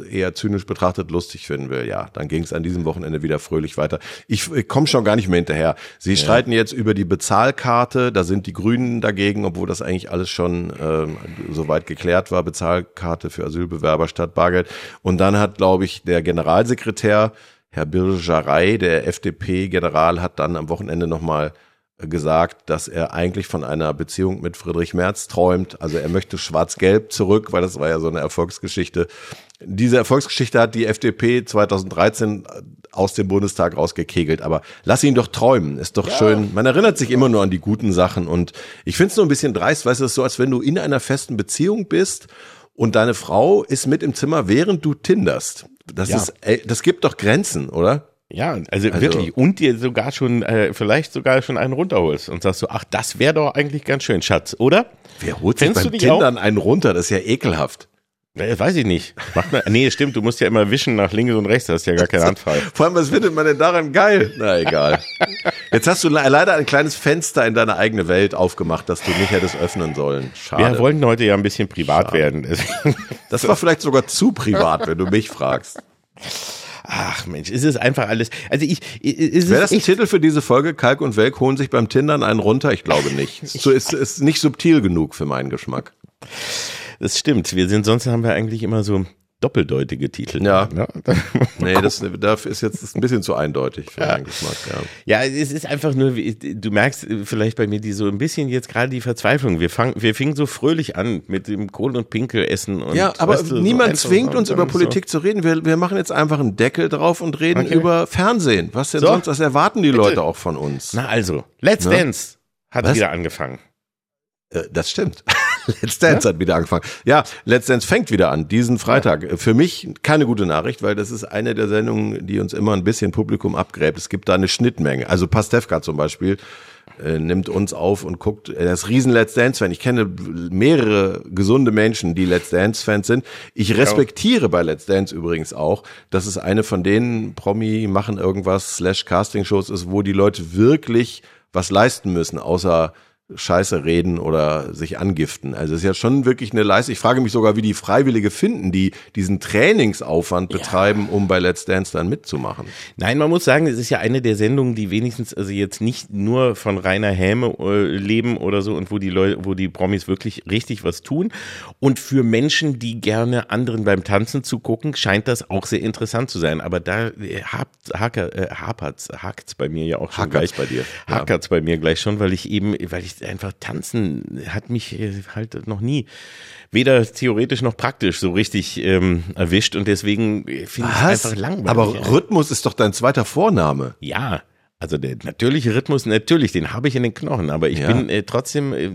eher zynisch betrachtet lustig finden will, ja, dann ging es an diesem Wochenende wieder fröhlich weiter. Ich, ich komme schon gar nicht mehr hinterher. Sie streiten jetzt über die Bezahlkarte, da sind die Grünen dagegen, obwohl das eigentlich alles schon ähm, soweit geklärt war, Bezahlkarte für Asylbewerber statt Bargeld. Und dann hat, glaube ich, der Generalsekretär, Herr Birjarei, der FDP-General, hat dann am Wochenende nochmal gesagt, dass er eigentlich von einer Beziehung mit Friedrich Merz träumt. Also er möchte schwarz-gelb zurück, weil das war ja so eine Erfolgsgeschichte. Diese Erfolgsgeschichte hat die FDP 2013 aus dem Bundestag rausgekegelt. Aber lass ihn doch träumen. Ist doch schön. Man erinnert sich immer nur an die guten Sachen. Und ich finde es nur ein bisschen dreist, du, es ist so, als wenn du in einer festen Beziehung bist und deine Frau ist mit im Zimmer, während du tinderst. Das Ja. ist, ey, das gibt doch Grenzen, oder? Ja, also, wirklich. Und dir sogar schon, äh, vielleicht sogar schon einen runterholst und sagst so, ach, das wäre doch eigentlich ganz schön, Schatz, oder? Wer holt sich Fändest beim du dich auch? Tindern einen runter? Das ist ja ekelhaft. Äh, weiß ich nicht. Macht man, nee, stimmt, du musst ja immer wischen nach links und rechts, das ist ja gar kein Anfall. Vor allem, was findet man denn daran geil? Na egal. Jetzt hast du le- leider ein kleines Fenster in deine eigene Welt aufgemacht, das du nicht hättest öffnen sollen. Schade. Wir wollten heute ja ein bisschen privat werden. deswegen- das war vielleicht sogar zu privat, wenn du mich fragst. Ach Mensch, es ist einfach alles. Also ich, es Wäre ist das ein Titel für diese Folge? Kalk und Welk holen sich beim Tindern einen runter? Ich glaube nicht. So ist, ist nicht subtil genug für meinen Geschmack. das stimmt. Wir sind sonst haben wir eigentlich immer so doppeldeutige Titel. Ja. Ja, Nee, das, das ist jetzt das ist ein bisschen zu eindeutig für meinen Geschmack. Ja. Ja, es ist einfach nur, wie- du merkst vielleicht bei mir die so ein bisschen jetzt gerade die Verzweiflung. Wir fangen, wir fingen so fröhlich an mit dem Kohl- und Pinkelessen und Ja, aber weißt du, so niemand einfach zwingt uns über so- Politik zu reden. Wir, wir machen jetzt einfach einen Deckel drauf und reden Okay. über Fernsehen. Was denn So. sonst? Was erwarten die Leute auch von uns? Na also, Let's Ne? Dance hat Was? wieder angefangen. Äh, das stimmt. Let's Dance hat wieder angefangen. Ja, Let's Dance fängt wieder an, diesen Freitag. Für mich keine gute Nachricht, weil das ist eine der Sendungen, die uns immer ein bisschen Publikum abgräbt. Es gibt da eine Schnittmenge. Also Pastewka zum Beispiel äh, nimmt uns auf und guckt, er ist riesen Let's Dance-Fan. Ich kenne mehrere gesunde Menschen, die Let's Dance-Fans sind. Ich respektiere bei Let's Dance übrigens auch, dass es eine von denen Promi machen irgendwas slash Casting-Shows ist, wo die Leute wirklich was leisten müssen, außer Scheiße reden oder sich angiften. Also es ist ja schon wirklich eine Leistung. Ich frage mich sogar, wie die Freiwillige finden, die diesen Trainingsaufwand betreiben, um bei Let's Dance dann mitzumachen. Nein, man muss sagen, es ist ja eine der Sendungen, die wenigstens also jetzt nicht nur von reiner Häme äh, leben oder so und wo die Leute, wo die Promis wirklich richtig was tun. Und für Menschen, die gerne anderen beim Tanzen zugucken, scheint das auch sehr interessant zu sein. Aber da äh, haker, äh, hapert's, hakt's bei mir ja auch schon Hackert's gleich bei dir, ja. Hackert's bei mir gleich schon, weil ich eben, weil ich einfach tanzen hat mich äh, halt noch nie weder theoretisch noch praktisch so richtig ähm, erwischt und deswegen äh, finde ich es einfach langweilig. Aber Rhythmus ist doch dein zweiter Vorname. Ja, also der natürliche Rhythmus, natürlich, den habe ich in den Knochen, aber ich Ja. bin äh, trotzdem, äh,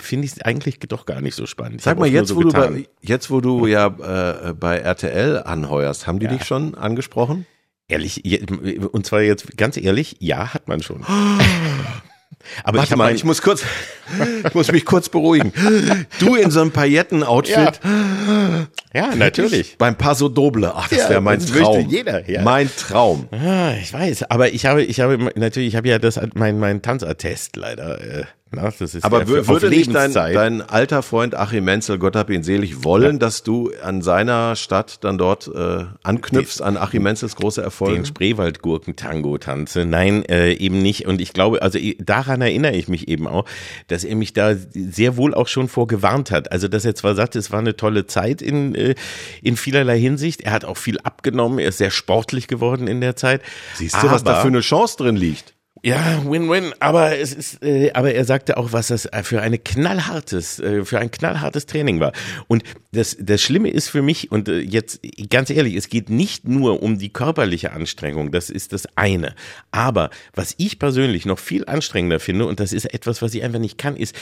finde ich es eigentlich doch gar nicht so spannend. Ich Sag mal, jetzt, so wo du bei, jetzt, wo du ja äh, bei RTL anheuerst, haben die Ja. dich schon angesprochen? Ehrlich, und zwar jetzt ganz ehrlich, ja, hat man schon. Aber Warte hab mal, ich muss kurz, ich muss mich kurz beruhigen. Du in so einem Pailletten-Outfit ja, natürlich. beim Paso Doble. Ach, das Ja, wäre mein das Traum. jeder, ja. Mein Traum. Ah, ich weiß, aber ich habe, ich habe natürlich, ich habe ja das mein mein Tanzattest leider. Äh, na, Aber ja würde nicht dein, dein alter Freund Achim Menzel, Gott hab ihn selig, wollen, dass du an seiner Stadt dann dort äh, anknüpfst an Achim Menzels große Erfolge? den Spreewaldgurken-Tango tanze. Nein, äh, eben nicht. Und ich glaube, also daran erinnere ich mich eben auch, dass er mich da sehr wohl auch schon vorgewarnt hat. Also, dass er zwar sagte, es war eine tolle Zeit in, äh, in vielerlei Hinsicht. Er hat auch viel abgenommen. Er ist sehr sportlich geworden in der Zeit. Siehst du, was da Aber- für eine Chance drin liegt? Ja, Win-Win. Aber es ist, äh, aber er sagte auch, was das äh, für eine knallhartes, äh, für ein knallhartes Training war. Und das, das Schlimme ist für mich und äh, jetzt ganz ehrlich, es geht nicht nur um die körperliche Anstrengung. Das ist das eine. Aber was ich persönlich noch viel anstrengender finde und das ist etwas, was ich einfach nicht kann, ist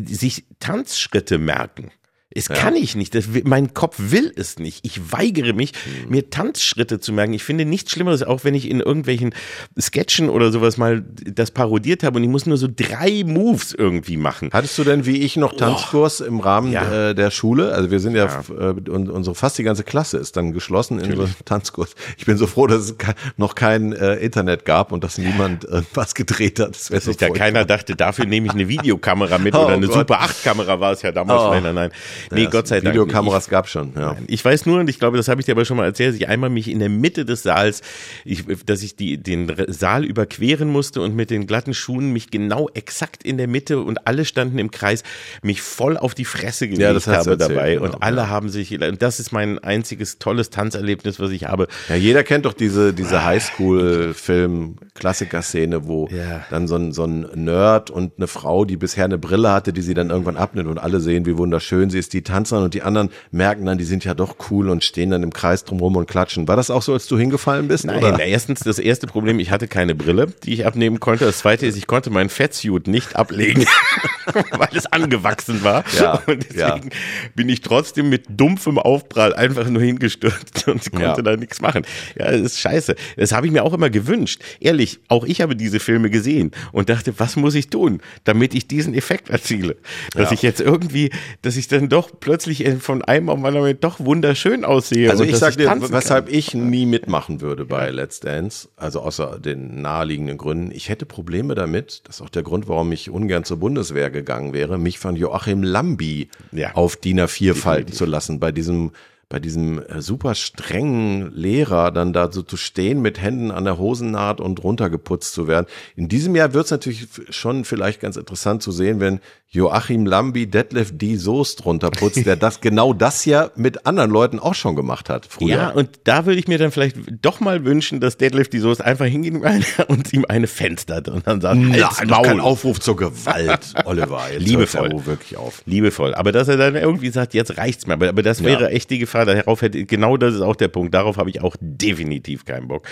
sich Tanzschritte merken. Es kann ich nicht. Das, mein Kopf will es nicht. Ich weigere mich, mir Tanzschritte zu merken. Ich finde nichts Schlimmeres, auch wenn ich in irgendwelchen Sketchen oder sowas mal das parodiert habe und ich muss nur so drei Moves irgendwie machen. Hattest du denn wie ich noch Tanzkurs im Rahmen Ja. äh, der Schule? Also wir sind ja, Äh, und unsere fast die ganze Klasse ist dann geschlossen in so einem Tanzkurs. Ich bin so froh, dass es noch kein äh, Internet gab und dass niemand irgendwas gedreht hat. Das wäre so Sich da keiner dachte, dafür nehme ich eine Videokamera mit Oh oder eine Gott. Super 8 Kamera war es ja damals. Oh. Nein, nein, nein. Nee, Ja, Gott sei Dank. Videokameras gab schon, ja. Ich weiß nur, und ich glaube, das habe ich dir aber schon mal erzählt, dass ich einmal mich in der Mitte des Saals, ich, dass ich die, den Saal überqueren musste und mit den glatten Schuhen mich genau exakt in der Mitte und alle standen im Kreis, mich voll auf die Fresse gelegt Ja, das habe erzählt, dabei genau, und alle haben sich, und das ist mein einziges tolles Tanzerlebnis, was ich habe. Ja, jeder kennt doch diese, diese Highschool-Film-Klassiker-Szene, wo Ja. dann so ein, so ein Nerd und eine Frau, die bisher eine Brille hatte, die sie dann irgendwann abnimmt und alle sehen, wie wunderschön sie ist, die tanzen und die anderen merken dann, die sind ja doch cool und stehen dann im Kreis drumherum und klatschen. War das auch so, als du hingefallen bist? Nein, oder? erstens, das erste Problem, ich hatte keine Brille, die ich abnehmen konnte. Das zweite ist, ich konnte meinen Fettsuit nicht ablegen, weil es angewachsen war. Ja, und deswegen ja. bin ich trotzdem mit dumpfem Aufprall einfach nur hingestürzt und konnte Ja. da nichts machen. Ja, das ist scheiße. Das habe ich mir auch immer gewünscht. Ehrlich, auch ich habe diese Filme gesehen und dachte, was muss ich tun, damit ich diesen Effekt erziele? Dass ich jetzt irgendwie, dass ich dann doch plötzlich von einem auf anderen Moment doch wunderschön aussehe. Also ich sag dir, weshalb kann. ich nie mitmachen würde bei Let's Dance, also außer den naheliegenden Gründen. Ich hätte Probleme damit, das ist auch der Grund, warum ich ungern zur Bundeswehr gegangen wäre, mich von Joachim Lambi Ja. auf DIN A4 falten zu lassen, bei diesem bei diesem äh, super strengen Lehrer dann da so zu stehen mit Händen an der Hosennaht und runtergeputzt zu werden. In diesem Jahr wird es natürlich schon vielleicht ganz interessant zu sehen, wenn Joachim Lambi Detlef D. Soest runterputzt, der das genau das ja mit anderen Leuten auch schon gemacht hat früher. Ja, und da würde ich mir dann vielleicht doch mal wünschen, dass Deadlift die Soße einfach hingehen und ihm eine fenstert und dann sagt, Ja, doch kein Maul. Aufruf zur Gewalt, Oliver. Jetzt Liebevoll. wirklich auf. Liebevoll. Aber dass er dann irgendwie sagt, jetzt reicht's mir. Aber, aber das wäre Ja. echt die Gefahr. Darauf hätte, genau das ist auch der Punkt. Darauf habe ich auch definitiv keinen Bock.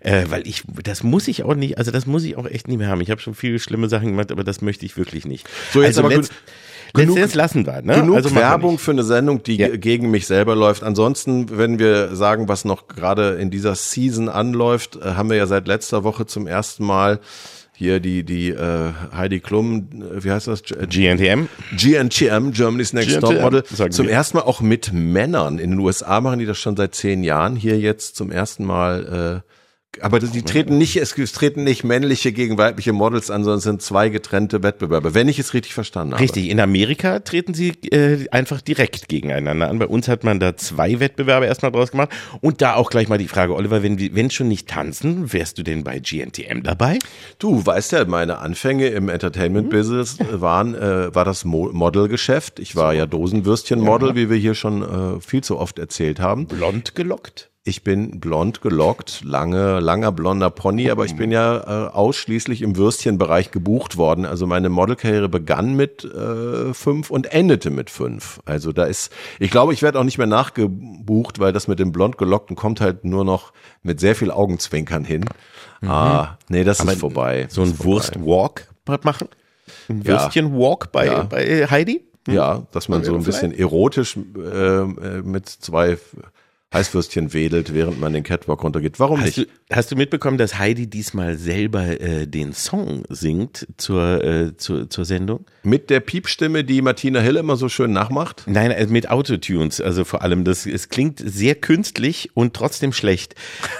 Äh, weil ich, das muss ich auch nicht, also das muss ich auch echt nicht mehr haben. Ich habe schon viele schlimme Sachen gemacht, aber das möchte ich wirklich nicht. So, jetzt also aber letzt, Genug- Letztens lassen wir, ne? Genug Also Werbung für eine Sendung, die Ja. ge- gegen mich selber läuft. Ansonsten, wenn wir sagen, was noch gerade in dieser Season anläuft, äh, haben wir ja seit letzter Woche zum ersten Mal hier die die äh, Heidi Klum, äh, wie heißt das? GNTM. GNTM, Germany's Next GNTM, Top Model, zum wir. ersten Mal auch mit Männern. In den USA machen die das schon seit zehn Jahren. Hier jetzt zum ersten Mal. Äh, aber die treten nicht, es, treten nicht männliche gegen weibliche Models an, sondern es sind zwei getrennte Wettbewerbe, wenn ich es richtig verstanden habe. Richtig, in Amerika treten sie äh, einfach direkt gegeneinander an. Bei uns hat man da zwei Wettbewerbe erstmal draus gemacht. Und da auch gleich mal die Frage, Oliver, wenn, wenn schon nicht tanzen, wärst du denn bei GNTM dabei? Du weißt ja, meine Anfänge im Entertainment-Business waren, äh, war das Mo Modelgeschäft. Ich war ja Dosenwürstchen-Model, wie wir hier schon äh, viel zu oft erzählt haben. Blond gelockt? Ich bin blond gelockt, lange, langer blonder Pony, aber ich bin ja äh, ausschließlich im Würstchenbereich gebucht worden. Also meine Modelkarriere begann mit äh, fünf und endete mit fünf. Also da ist, ich glaube, ich werde auch nicht mehr nachgebucht, weil das mit dem blond gelockten kommt halt nur noch mit sehr viel Augenzwinkern hin. Ah, nee, das ist vorbei. So ein. Wurstwalk machen? Ein Ja. Würstchenwalk bei, Ja. bei Heidi? Ja, dass man so ein bisschen erotisch äh, äh, mit zwei Heißwürstchen wedelt, während man den Catwalk runtergeht. Warum Hast nicht? du, hast du mitbekommen, dass Heidi diesmal selber äh, den Song singt zur, äh, zur, zur Sendung? Mit der Piepstimme, die Martina Hill immer so schön nachmacht? Nein, äh, mit Autotunes, also vor allem. Das, es klingt sehr künstlich und trotzdem schlecht.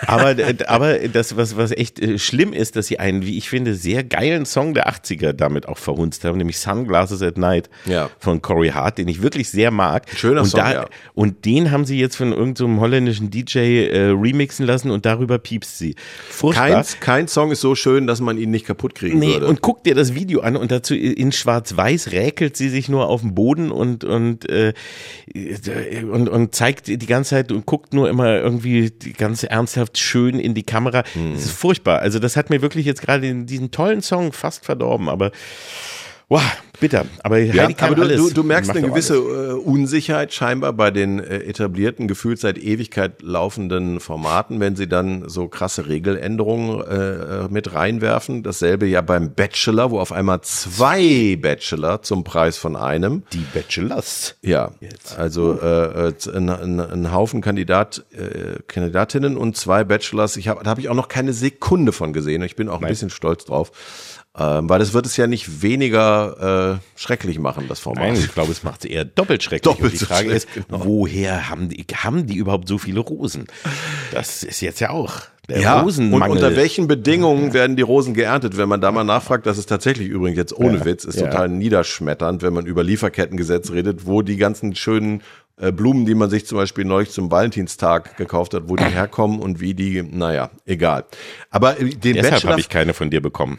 Aber, aber das, was, was echt äh, schlimm ist, dass sie einen, wie ich finde, sehr geilen Song der 80er damit auch verhunzt haben, nämlich Sunglasses at Night Ja. von Corey Hart, den ich wirklich sehr mag. Schöner und Song, da, ja. Und den haben sie jetzt von irgendeinem holländischen DJ äh, remixen lassen und darüber piepst sie. Furchtbar. Kein, kein Song ist so schön, dass man ihn nicht kaputt kriegen Nee, würde. und guck dir das Video an und dazu in schwarz-weiß räkelt sie sich nur auf dem Boden und und, äh, und und zeigt die ganze Zeit und guckt nur immer irgendwie ganz ernsthaft schön in die Kamera. Hm. Das ist furchtbar. Also das hat mir wirklich jetzt gerade diesen tollen Song fast verdorben, aber wow, bitter. Aber ja, Heidi kann aber du, alles. du, du merkst eine gewisse alles. äh, Unsicherheit scheinbar bei den äh, etablierten, gefühlt seit Ewigkeit laufenden Formaten, wenn sie dann so krasse Regeländerungen äh, äh, mit reinwerfen. Dasselbe ja beim Bachelor, wo auf einmal zwei Bachelor zum Preis von einem. die Bachelors. Ja, also äh, äh, ein, ein, ein Haufen Kandidat, äh, Kandidatinnen und zwei Bachelors. Ich hab, da habe ich auch noch keine Sekunde von gesehen. Ich bin auch ein bisschen stolz drauf, ähm, weil das wird es ja nicht weniger äh, schrecklich machen, das Format. Nein, ich glaube, es macht es eher doppelt schrecklich. Doppelt und die Frage ist, genau. woher haben die, haben die überhaupt so viele Rosen? Das ist jetzt ja auch der ja, und Rosenmangel. unter welchen Bedingungen werden die Rosen geerntet? Wenn man da mal nachfragt, das ist tatsächlich übrigens jetzt ohne Ja, Witz, ist ja. total niederschmetternd, wenn man über Lieferkettengesetz redet, wo die ganzen schönen äh, Blumen, die man sich zum Beispiel neulich zum Valentinstag gekauft hat, wo die herkommen und wie die, naja, egal. Aber äh, den Deshalb habe ich keine von dir bekommen.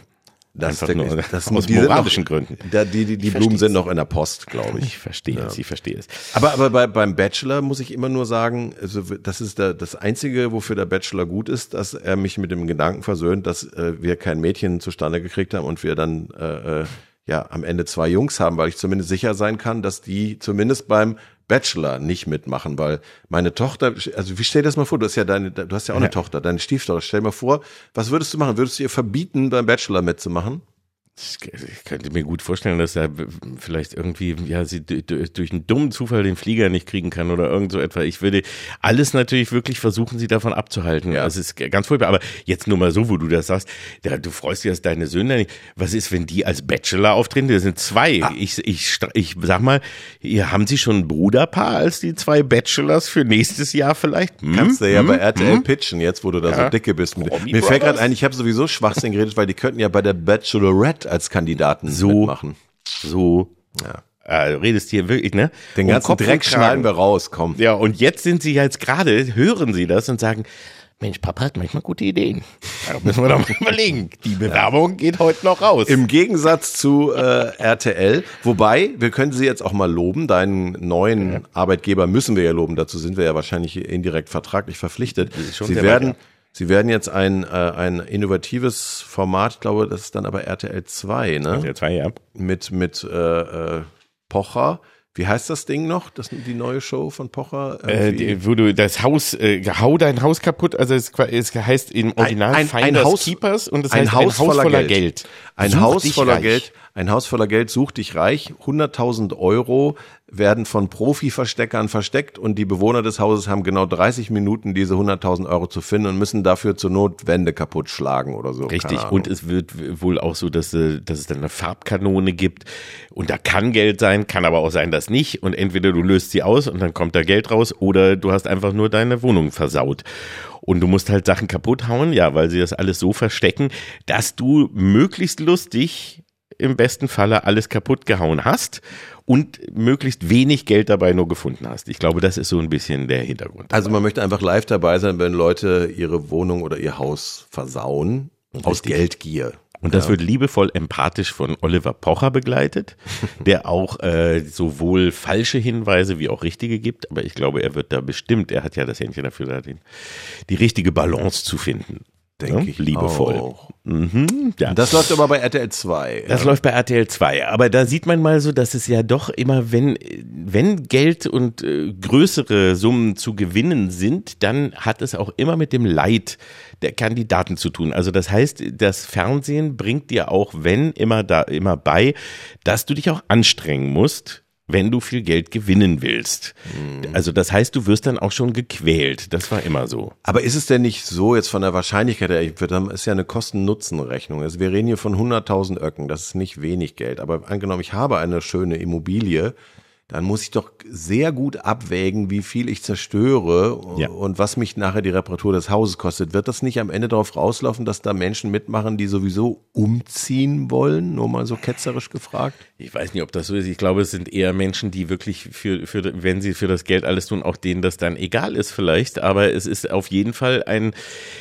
Das, Einfach nur das, aus die moralischen noch, Gründen. Da, die die, die Blumen sind noch in der Post, glaube Ich ich. verstehe es, ich verstehe es. Aber, aber bei, beim Bachelor muss ich immer nur sagen, also das ist der, das Einzige, wofür der Bachelor gut ist, dass er mich mit dem Gedanken versöhnt, dass äh, wir kein Mädchen zustande gekriegt haben und wir dann äh, äh, ja am Ende zwei Jungs haben, weil ich zumindest sicher sein kann, dass die zumindest beim Bachelor nicht mitmachen, weil meine Tochter, also wie stell dir das mal vor, du hast ja deine, du hast ja auch eine Tochter, deine Stieftochter, stell dir mal vor, was würdest du machen? Würdest du ihr verbieten, beim Bachelor mitzumachen? Ich könnte mir gut vorstellen, dass er vielleicht irgendwie, ja, sie durch einen dummen Zufall den Flieger nicht kriegen kann oder irgend so etwa. Ich würde alles natürlich wirklich versuchen, sie davon abzuhalten. Ja. Das ist ganz furchtbar. Aber jetzt nur mal so, wo du das sagst, ja, du freust dich, dass deine Söhne nicht. Was ist, wenn die als Bachelor auftreten? Das sind zwei. Ah. Ich, ich, ich sag mal, haben sie schon ein Bruderpaar als die zwei Bachelors für nächstes Jahr vielleicht? Hm? Kannst du ja Hm? bei RTL pitchen, jetzt wo du da so dicke bist. Promi mir fällt gerade ein, ich habe sowieso Schwachsinn geredet, weil die könnten ja bei der Bachelorette als Kandidaten So. mitmachen. So. Ja. Äh, redest hier wirklich, ne? Den Um ganzen Kopf Dreck schneiden wir raus, komm. Ja, und jetzt sind sie jetzt gerade, hören sie das und sagen, Mensch, Papa hat manchmal gute Ideen. Da müssen wir doch mal überlegen. Die Bewerbung geht heute noch raus. Im Gegensatz zu äh, RTL, wobei, wir können sie jetzt auch mal loben, deinen neuen Arbeitgeber müssen wir ja loben, dazu sind wir ja wahrscheinlich indirekt vertraglich verpflichtet. Sie werden, weit, sie werden jetzt ein, äh, ein innovatives Format, ich glaube, das ist dann aber RTL 2, ne? ja, zwei, ja. mit mit äh, äh, Pocher. Wie heißt das Ding noch? Das die neue Show von Pocher? Äh, Irgendwie- die, wo du das Haus, äh, hau dein Haus kaputt, also es, es heißt im Original ein- ein Finders Haus- Keepers und es ein heißt Haus voller Geld. Ein Such Haus voller reich. Geld. ein Haus voller Geld sucht dich reich, 100.000 Euro werden von Profi-Versteckern versteckt und die Bewohner des Hauses haben genau 30 Minuten, diese 100.000 Euro zu finden und müssen dafür zur Not Wände kaputt schlagen oder so. Richtig. Und es wird wohl auch so, dass, äh, dass es dann eine Farbkanone gibt. Und da kann Geld sein, kann aber auch sein, dass nicht. Und entweder du löst sie aus und dann kommt da Geld raus oder du hast einfach nur deine Wohnung versaut. Und du musst halt Sachen kaputt hauen, ja, weil sie das alles so verstecken, dass du möglichst lustig im besten Falle alles kaputt gehauen hast und möglichst wenig Geld dabei nur gefunden hast. Ich glaube, das ist so ein bisschen der Hintergrund. Also man möchte einfach live dabei sein, wenn Leute ihre Wohnung oder ihr Haus versauen. Aus Geldgier. Und das wird liebevoll empathisch von Oliver Pocher begleitet, der auch äh, sowohl falsche Hinweise wie auch richtige gibt. Aber ich glaube, er wird da bestimmt, er hat ja das Händchen dafür, da den, die richtige Balance zu finden. Denke Ja, ich Liebevoll. auch. Mhm, ja. Das läuft aber bei RTL 2. Das läuft bei RTL 2. Aber da sieht man mal so, dass es ja doch immer, wenn, wenn Geld und äh, größere Summen zu gewinnen sind, dann hat es auch immer mit dem Leid der Kandidaten zu tun. Also das heißt, das Fernsehen bringt dir auch, wenn immer da, immer bei, dass du dich auch anstrengen musst, wenn du viel Geld gewinnen willst. Also das heißt, du wirst dann auch schon gequält. Das war immer so. Aber ist es denn nicht so jetzt von der Wahrscheinlichkeit her, sagen, ist ja eine Kosten-Nutzen-Rechnung. Also wir reden hier von 100.000 Öcken, das ist nicht wenig Geld. Aber angenommen, ich habe eine schöne Immobilie, dann muss ich doch sehr gut abwägen, wie viel ich zerstöre Ja. und was mich nachher die Reparatur des Hauses kostet. Wird das nicht am Ende darauf rauslaufen, dass da Menschen mitmachen, die sowieso umziehen wollen? Nur mal so ketzerisch gefragt. Ich weiß nicht, ob das so ist. Ich glaube, es sind eher Menschen, die wirklich für, für, wenn sie für das Geld alles tun, auch denen das dann egal ist vielleicht. Aber es ist auf jeden Fall ein,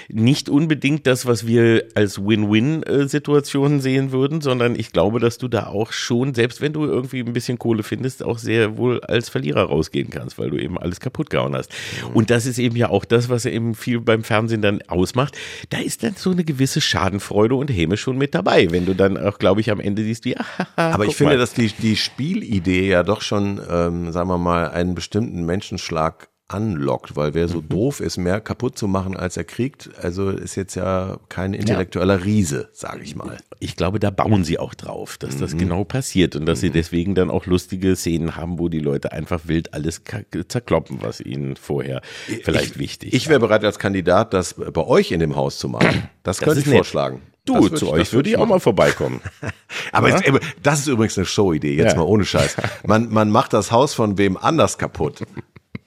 nicht unbedingt das, was wir als Win-Win-Situation sehen würden, sondern ich glaube, dass du da auch schon, selbst wenn du irgendwie ein bisschen Kohle findest, auch sehr wohl als Verlierer rausgehen kannst, weil du eben alles kaputt gehauen hast. Und das ist eben ja auch das, was eben viel beim Fernsehen dann ausmacht. Da ist dann so eine gewisse Schadenfreude und Häme schon mit dabei, wenn du dann auch, glaube ich, am Ende siehst, wie, Aber ich finde, mal. dass die, die Spielidee ja doch schon, ähm, sagen wir mal, einen bestimmten Menschenschlag anlockt, weil wer Mhm. so doof ist, mehr kaputt zu machen, als er kriegt, also ist jetzt ja kein intellektueller Riese, sage ich mal. ich glaube, da bauen sie auch drauf, dass das genau passiert und dass sie deswegen dann auch lustige Szenen haben, wo die Leute einfach wild alles zerkloppen, was ihnen vorher vielleicht wichtig Ich wäre bereit als Kandidat, das bei euch in dem Haus zu machen. Das könnte ist ich nett. vorschlagen. Du, Das zu ich- euch das würd würde ich auch mal vorbeikommen. Aber äh, das ist übrigens eine Showidee, jetzt Ja. mal ohne Scheiß. Man, man macht das Haus von wem anders kaputt.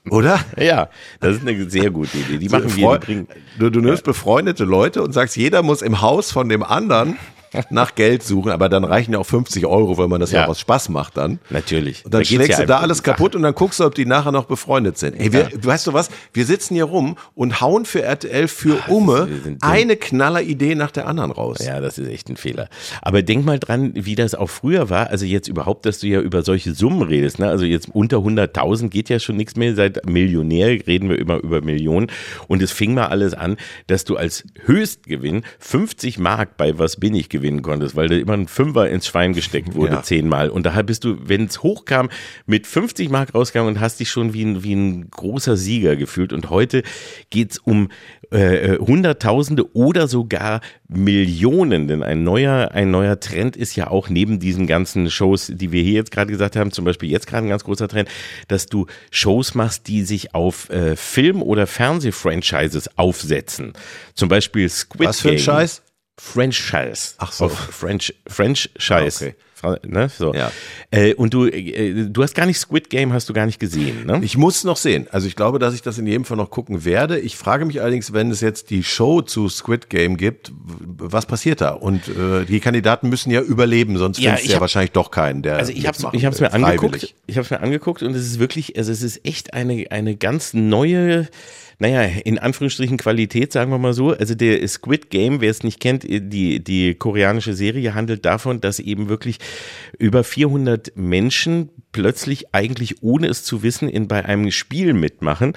Oder? ja, das ist eine sehr gute Idee. Die machen wir, Freu- die bringen, du, du nimmst befreundete Leute und sagst, jeder muss im Haus von dem anderen nach Geld suchen, aber dann reichen ja auch 50 Euro, weil man das ja, Ja. auch aus Spaß macht dann. natürlich. Und dann Da schlägst ja du da alles kaputt und dann guckst du, ob die nachher noch befreundet sind. Ey, wir, du weißt du was? Wir sitzen hier rum und hauen für RTL für Umme wir sind dumm. eine Knalleridee nach der anderen raus. Ja, das ist echt ein Fehler. Aber denk mal dran, wie das auch früher war. Also jetzt überhaupt, dass du ja über solche Summen redest. Ne? Also jetzt unter 100.000 geht ja schon nichts mehr. Seit Millionär reden wir immer über Millionen. Und es fing mal alles an, dass du als Höchstgewinn 50 Mark bei Was bin ich gewinnen konntest, weil da immer ein Fünfer ins Schwein gesteckt wurde, Ja. zehnmal. Und da bist du, wenn es hochkam, mit 50 Mark rausgegangen und hast dich schon wie ein, wie ein großer Sieger gefühlt. Und heute geht's um äh, Hunderttausende oder sogar Millionen. Denn ein neuer, ein neuer Trend ist ja auch neben diesen ganzen Shows, die wir hier jetzt gerade gesagt haben, zum Beispiel jetzt gerade ein ganz großer Trend, dass du Shows machst, die sich auf äh, Film- oder Fernsehfranchises aufsetzen. Zum Beispiel Squid Was für ein Game. Scheiß? Franchise. Ach so. Auf French, Franchise. Okay. Fra- Ne, so. Ja. Äh, und du, äh, du hast gar nicht Squid Game, hast du gar nicht gesehen, ne? Ich muss noch sehen. Also ich glaube, dass ich das in jedem Fall noch gucken werde. Ich frage mich allerdings, wenn es jetzt die Show zu Squid Game gibt, was passiert da? Und äh, die Kandidaten müssen ja überleben, sonst Ja, findest du ja wahrscheinlich doch keinen, der Also ich habe will, mir angeguckt. Ich habe es mir angeguckt und es ist wirklich, also es ist echt eine eine ganz neue, naja, in Anführungsstrichen Qualität, sagen wir mal so. Also der Squid Game, wer es nicht kennt, die die koreanische Serie handelt davon, dass eben wirklich über 400 Menschen plötzlich eigentlich ohne es zu wissen in bei einem Spiel mitmachen,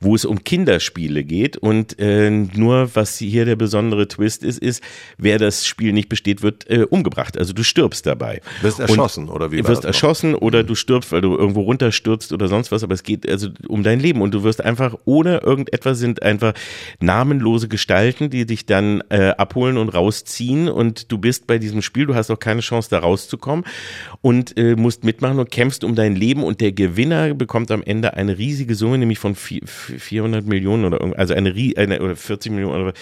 wo es um Kinderspiele geht und äh, nur was hier der besondere Twist ist, ist, wer das Spiel nicht besteht, wird äh, umgebracht. Also du stirbst dabei. Wirst Und erschossen, oder wie Du wirst noch? erschossen oder du stirbst, weil du irgendwo runterstürzt oder sonst was, aber es geht also um dein Leben und du wirst einfach ohne irgendetwas sind einfach namenlose Gestalten, die dich dann äh, abholen und rausziehen und du bist bei diesem Spiel, du hast auch keine Chance da rauszukommen und äh, musst mitmachen und kämpfst um dein Leben und der Gewinner bekommt am Ende eine riesige Summe, nämlich von vier- 400 Millionen oder also eine, eine oder 40 Millionen oder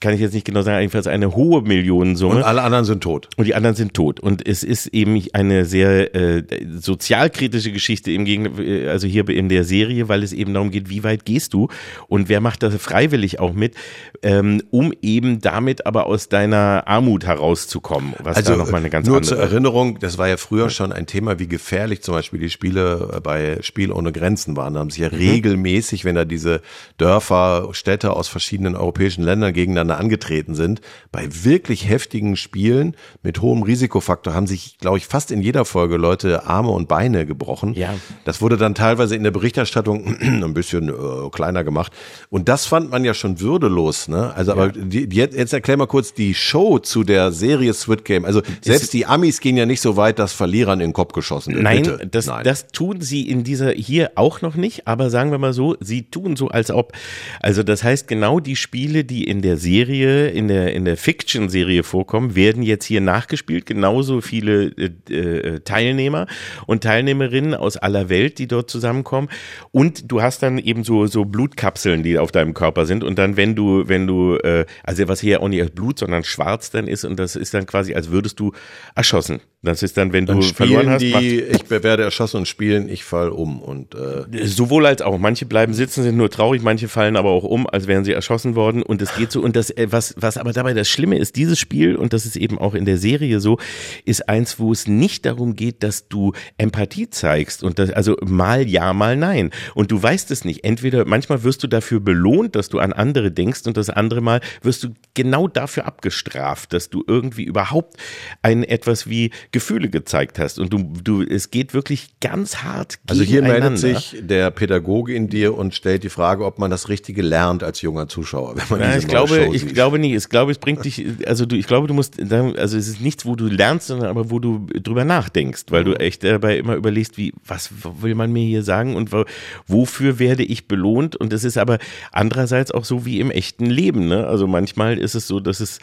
kann ich jetzt nicht genau sagen, jedenfalls eine hohe Millionensumme. Und alle anderen sind tot. Und die anderen sind tot. Und es ist eben eine sehr äh, sozialkritische Geschichte im Gegen äh, also hier in der Serie, weil es eben darum geht, wie weit gehst du und wer macht das freiwillig auch mit, ähm, um eben damit aber aus deiner Armut herauszukommen, was da nochmal eine ganz Also, nur andere. zur Erinnerung, das war ja früher schon ein Thema, wie gefährlich zum Beispiel die Spiele äh, bei Spiel ohne Grenzen waren. Da haben sich ja Mhm. regelmäßig, wenn da diese Dörfer, Städte aus verschiedenen europäischen Ländern gegeneinander angetreten sind, bei wirklich heftigen Spielen mit hohem Risikofaktor haben sich, glaube ich, fast in jeder Folge Leute Arme und Beine gebrochen. Ja. Das wurde dann teilweise in der Berichterstattung ein bisschen äh, kleiner gemacht. Und das fand man ja schon würdelos. Ne? Also, aber die, die, jetzt, jetzt erklär mal kurz die Show zu der Serie Squid Game. Also selbst die Amis gehen ja nicht so weit, dass Verlierern in den Kopf geschossen wird. Nein, Bitte. das, Nein. das tun sie in dieser hier auch noch nicht, aber sagen wir mal so, sie tun so, als ob. Also das heißt, genau die Spiele, die in der Serie, in der, in der Fiction-Serie vorkommen, werden jetzt hier nachgespielt. Genauso viele äh, äh, Teilnehmer und Teilnehmerinnen aus aller Welt, die dort zusammenkommen. Und du hast dann eben so, so Blutkapseln, die auf deinem Körper sind. Und dann, wenn du, wenn du, äh, also was hier auch nicht als Blut, sondern schwarz dann ist, und das ist dann quasi, als würdest du erschossen. Das ist dann, wenn Dann du verloren hast, die, ich werde erschossen und spielen, ich fall um. Und äh, Sowohl als auch. Manche bleiben sitzen, sind nur traurig, manche fallen aber auch um, als wären sie erschossen worden. Und es geht so. Und das, äh, was, was aber dabei das Schlimme ist, dieses Spiel, und das ist eben auch in der Serie so, ist eins, wo es nicht darum geht, dass du Empathie zeigst. Und das, also mal ja, mal nein. Und du weißt es nicht. Entweder, manchmal wirst du dafür belohnt, dass du an andere denkst, und das andere Mal wirst du genau dafür abgestraft, dass du irgendwie überhaupt ein etwas wie Gefühle gezeigt hast. Und du, du, es geht wirklich ganz hart also hier meldet sich der Pädagoge in dir und stellt die Frage, ob man das Richtige lernt als junger Zuschauer. Wenn man Ja, diese ich glaube, Show ich sieht. glaube nicht. Ich glaube, es bringt dich, also du, ich glaube, du musst, also es ist nichts, wo du lernst, sondern aber wo du drüber nachdenkst, weil du echt dabei immer überlegst, wie, was will man mir hier sagen und wo, wofür werde ich belohnt? Und es ist aber andererseits auch so wie im echten Leben, ne? Also manchmal ist es so, dass es,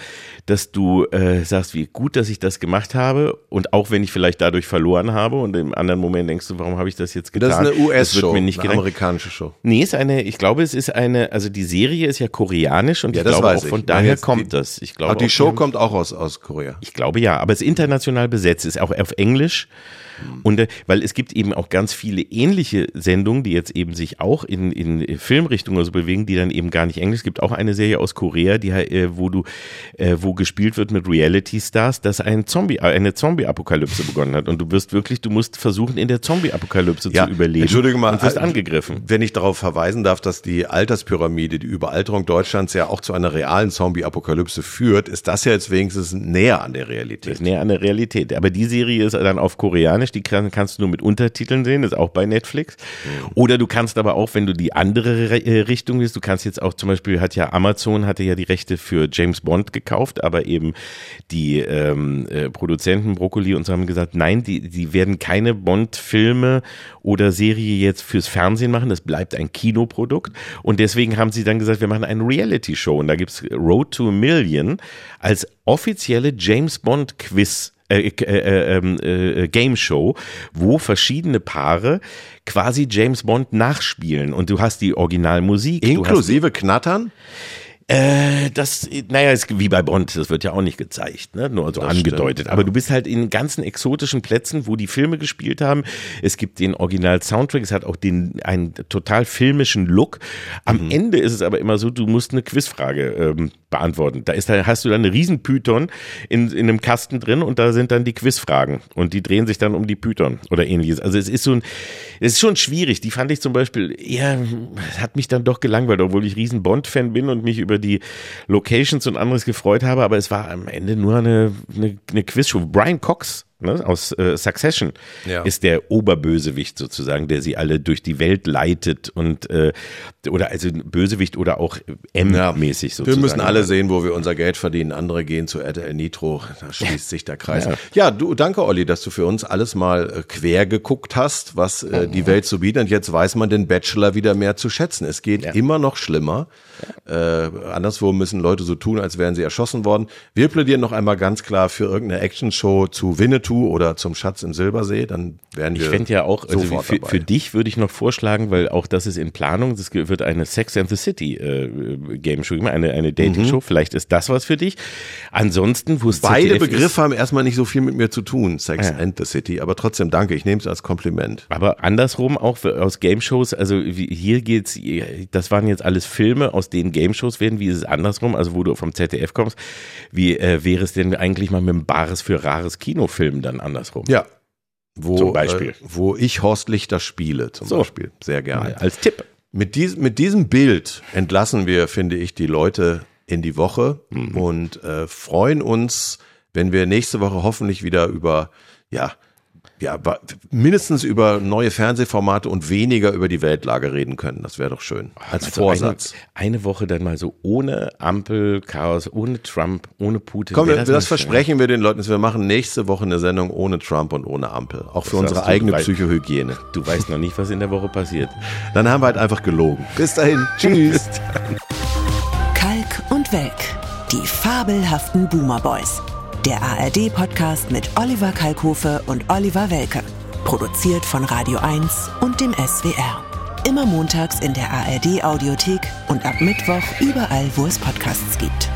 dass du äh, sagst, wie gut, dass ich das gemacht habe und auch wenn ich vielleicht dadurch verloren habe und im anderen Moment denkst du, warum habe ich das jetzt getan? Das ist eine US-Show, eine gedacht. amerikanische Show. Nee, ist eine, ich glaube, es ist eine, also die Serie ist ja koreanisch und Ja, ich glaube auch von Ich daher jetzt kommt die- das. Ich glaube Aber die Show kommt auch aus, aus Korea. ich glaube ja, aber es ist international besetzt, ist auch auf Englisch. Und äh, weil es gibt eben auch ganz viele ähnliche Sendungen, die jetzt eben sich auch in, in Filmrichtungen so bewegen, die dann eben gar nicht Englisch. Es gibt auch eine Serie aus Korea, die äh, wo du, äh, wo gespielt wird mit Reality Stars, dass ein Zombie, äh, eine Zombie-Apokalypse begonnen hat. Und du wirst wirklich, du musst versuchen, in der Zombie-Apokalypse zu überleben. Entschuldige mal, und wirst äh, angegriffen. Wenn ich darauf verweisen darf, dass die Alterspyramide, die Überalterung Deutschlands ja auch zu einer realen Zombie-Apokalypse führt, ist das ja jetzt wenigstens näher an der Das Realität. ist näher an der Realität. Aber die Serie ist dann auf Koreanisch, die kann, kannst du nur mit Untertiteln sehen, ist auch bei Netflix. Oder du kannst aber auch, wenn du die andere Re- äh, Richtung willst, du kannst jetzt auch zum Beispiel, hat ja Amazon, hatte ja die Rechte für James Bond gekauft, aber eben die ähm, äh, Produzenten Broccoli und so haben gesagt, nein, die, die werden keine Bond-Filme oder Serie jetzt fürs Fernsehen machen, das bleibt ein Kinoprodukt. Und deswegen haben sie dann gesagt, wir machen eine Reality-Show. Und da gibt's Road to a Million als offizielle James Bond-Quiz äh, äh, äh, ähm, äh, Game Show, wo verschiedene Paare quasi James Bond nachspielen und du hast die Originalmusik. Inklusive Knattern? Äh, das, naja, ist wie bei Bond, das wird ja auch nicht gezeigt, ne? nur so Das angedeutet. stimmt, Aber du bist halt in ganzen exotischen Plätzen, wo die Filme gespielt haben. Es gibt den Original-Soundtrack, es hat auch den, einen total filmischen Look. Am Mhm. Ende ist es aber immer so, du musst eine Quizfrage ähm, beantworten. Da ist, da hast du dann eine riesen Python in, in einem Kasten drin und da sind dann die Quizfragen und die drehen sich dann um die Python oder ähnliches. Also es ist so ein, es ist schon schwierig. Die fand ich zum Beispiel es hat mich dann doch gelangweilt, obwohl ich riesen Bond-Fan bin und mich über die Locations und anderes gefreut habe, aber es war am Ende nur eine, eine, eine Quizshow. Brian Cox ne, aus äh, Succession Ja. ist der Oberbösewicht sozusagen, der sie alle durch die Welt leitet und äh, oder also Bösewicht oder auch M-mäßig Wir sozusagen. müssen alle sehen, wo wir unser Geld verdienen. Andere gehen zu RTL Nitro. Da schließt sich der Kreis. Ja, du, danke Olli, dass du für uns alles mal äh, quer geguckt hast, was äh, die Welt so bietet. Und jetzt weiß man den Bachelor wieder mehr zu schätzen. Es geht immer noch schlimmer. Äh, anderswo müssen Leute so tun, als wären sie erschossen worden. Wir plädieren noch einmal ganz klar für irgendeine Actionshow zu Winnetou O2 oder zum Schatz im Silbersee, dann werden wir Ich fände ja auch, also sofort für, dabei. für dich würde ich noch vorschlagen, weil auch das ist in Planung, es wird eine Sex and the City äh, Game Show, eine, eine Dating Show, vielleicht ist das was für dich. Ansonsten, wo es Mhm. Beide ZDF ist- Begriffe haben erstmal nicht so viel mit mir zu tun, Sex Ja. and the City, aber trotzdem danke, ich nehme es als Kompliment. Aber andersrum auch für, aus Game Shows, also wie, hier geht's, das waren jetzt alles Filme, aus denen Game Shows werden, wie ist es andersrum, also wo du vom ZDF kommst, wie äh, wäre es denn eigentlich mal mit einem Bares für rares Kinofilm dann andersrum? Ja. Wo, Zum Beispiel. Äh, wo ich Horst Lichter spiele, zum So. Beispiel. Sehr gerne. Als Tipp. Mit, dies, mit diesem Bild entlassen wir, finde ich, die Leute in die Woche Mhm. und äh, freuen uns, wenn wir nächste Woche hoffentlich wieder über, ja, ja, mindestens über neue Fernsehformate und weniger über die Weltlage reden können. Das wäre doch schön. Als Also Vorsatz. Eine, eine Woche dann mal so ohne Ampel, Chaos, ohne Trump, ohne Putin. Komm, wir, das, mal schön. versprechen wir den Leuten, wir machen nächste Woche eine Sendung ohne Trump und ohne Ampel. Auch für Das unsere hast du eigene weit- Psychohygiene. Du weißt noch nicht, was in der Woche passiert. Dann haben wir halt einfach gelogen. Bis dahin. Tschüss. Kalk und Welk. Die fabelhaften Boomer Boys. Der ARD-Podcast mit Oliver Kalkofe und Oliver Welke. Produziert von Radio 1 und dem SWR. Immer montags in der ARD-Audiothek und ab Mittwoch überall, wo es Podcasts gibt.